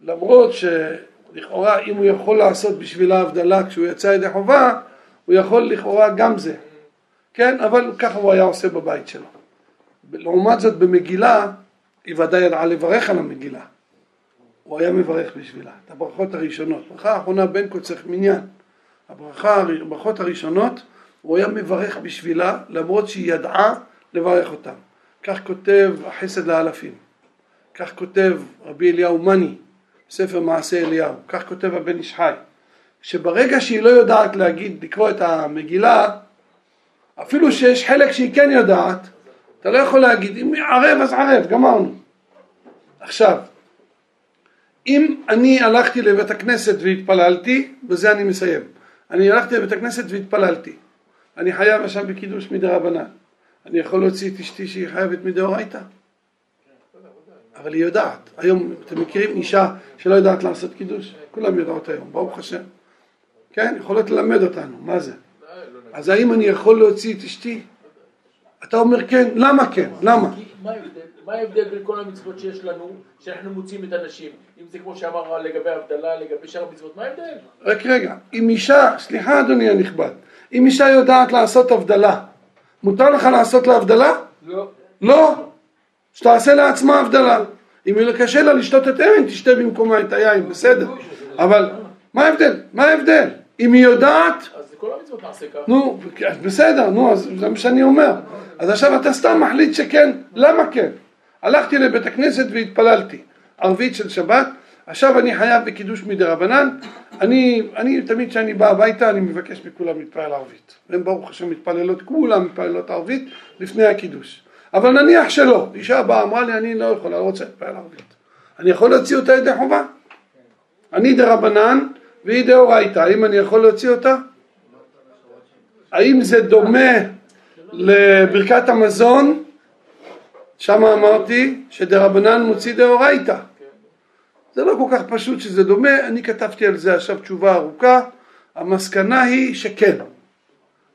למרות שלכאורה אם הוא יכול לעשות בשביל ההבדלה כשהוא יצא ידי חובה, הוא יכול לכאורה גם זה. כן, אבל ככה הוא היה עושה בבית שלו. לעומת זאת במגילה, היא ודאי ידעה לברך על המגילה. הוא היה מברך בשבילה, את הברכות הראשונות. ברכה האחרונה בין קוצך מניין. הברכה, הברכות הראשונות, הוא היה מברך בשבילה, למרות שהיא ידעה לברך אותם. כך כותב החסד לאלפים. כך כותב רבי אליהו מני, ספר מעשה אליהו. כך כותב הבן איש חי. שברגע שהיא לא יודעת להגיד, לקרוא את המגילה, אפילו שיש חלק שהיא כן יודעת, אתה לא יכול להגיד, אם ערב אז ערב, גמרנו. עכשיו, אם אני הלכתי לבית הכנסת והתפללתי, בזה אני מסיים. אני הלכתי לבית הכנסת והתפללתי. אני חייב עכשיו בקידוש מדרבנן. אני יכול להוציא את אשתי שהיא חייבת מדאורייתא? אבל היא יודעת. היום אתם מכירים אישה שלא יודעת לעשות קידוש? כולם יודעות היום, ברוך השם. כן, יכולות ללמד אותנו, מה זה? אז האם אני יכול להוציא את אשתי? אתה אומר כן, למה כן? למה? מה ההבדל בין כל המצוות שיש לנו, שאנחנו מוצאים את הנשים? אם זה כמו שאמר לגבי הבדלה, לגבי שאר המצוות, מה ההבדל? רק רגע, אם אישה, סליחה אדוני הנכבד, אם אישה יודעת לעשות הבדלה, מותר לך לעשות לה הבדלה? לא. לא, שתעשה לעצמה הבדלה. אם קשה לה לשתות את אמן, תשתה במקומה את היין, בסדר. אבל מה ההבדל? מה ההבדל? אם היא יודעת... אז כל המצוות נעשה ככה. נו, בסדר, נו, אז זה מה שאני אומר. אז עכשיו אתה סתם מחליט שכן, למה כן? הלכתי לבית הכנסת והתפללתי, ערבית של שבת, עכשיו אני חייב בקידוש מדי רבנן, אני, אני תמיד כשאני בא הביתה אני מבקש מכולם להתפלל ערבית, והם ברוך השם מתפללות, כולם מתפללות ערבית לפני הקידוש, אבל נניח שלא, אישה באה אמרה לי אני לא יכולה, לא רוצה להתפלל ערבית, אני יכול להוציא אותה ידי חובה? אני דה רבנן והיא דאורייתא, האם אני יכול להוציא אותה? האם זה דומה לברכת המזון שם אמרתי שדרבנן מוציא דאורייתא. זה לא כל כך פשוט שזה דומה, אני כתבתי על זה עכשיו תשובה ארוכה, המסקנה היא שכן.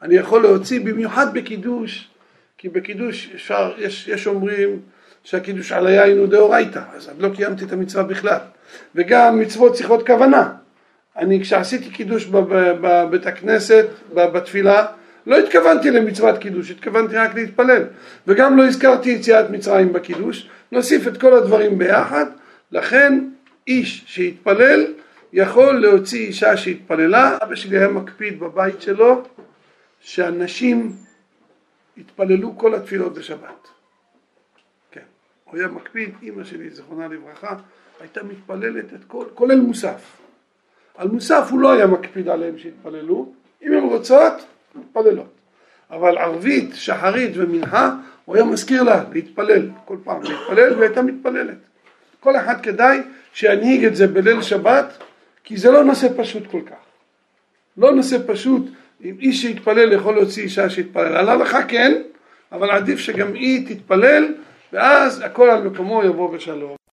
אני יכול להוציא במיוחד בקידוש, כי בקידוש אפשר, יש, יש אומרים שהקידוש על היין הוא דאורייתא, אז אני לא קיימתי את המצווה בכלל. וגם מצוות צריכות כוונה. אני כשעשיתי קידוש בבית הכנסת, בתפילה, לא התכוונתי למצוות קידוש, התכוונתי רק להתפלל. וגם לא הזכרתי יציאת מצרים בקידוש, נוסיף את כל הדברים ביחד, לכן איש שהתפלל יכול להוציא אישה שהתפללה, אבא שלי היה מקפיד בבית שלו שאנשים יתפללו כל התפילות בשבת. הוא היה מקפיד, אימא שלי, זיכרונה לברכה, הייתה מתפללת את כל, כולל מוסף. על מוסף הוא לא היה מקפיד עליהם שיתפללו, אם הן רוצות, מתפללות. אבל ערבית, שחרית ומנחה, הוא היה מזכיר לה להתפלל, כל פעם להתפלל, והיא הייתה מתפללת. כל אחד כדאי שינהיג את זה בליל שבת, כי זה לא נושא פשוט כל כך. לא נושא פשוט, אם איש שיתפלל יכול להוציא אישה שיתפלל. על ההלכה כן, אבל עדיף שגם היא תתפלל, ואז הכל על מקומו יבוא בשלום.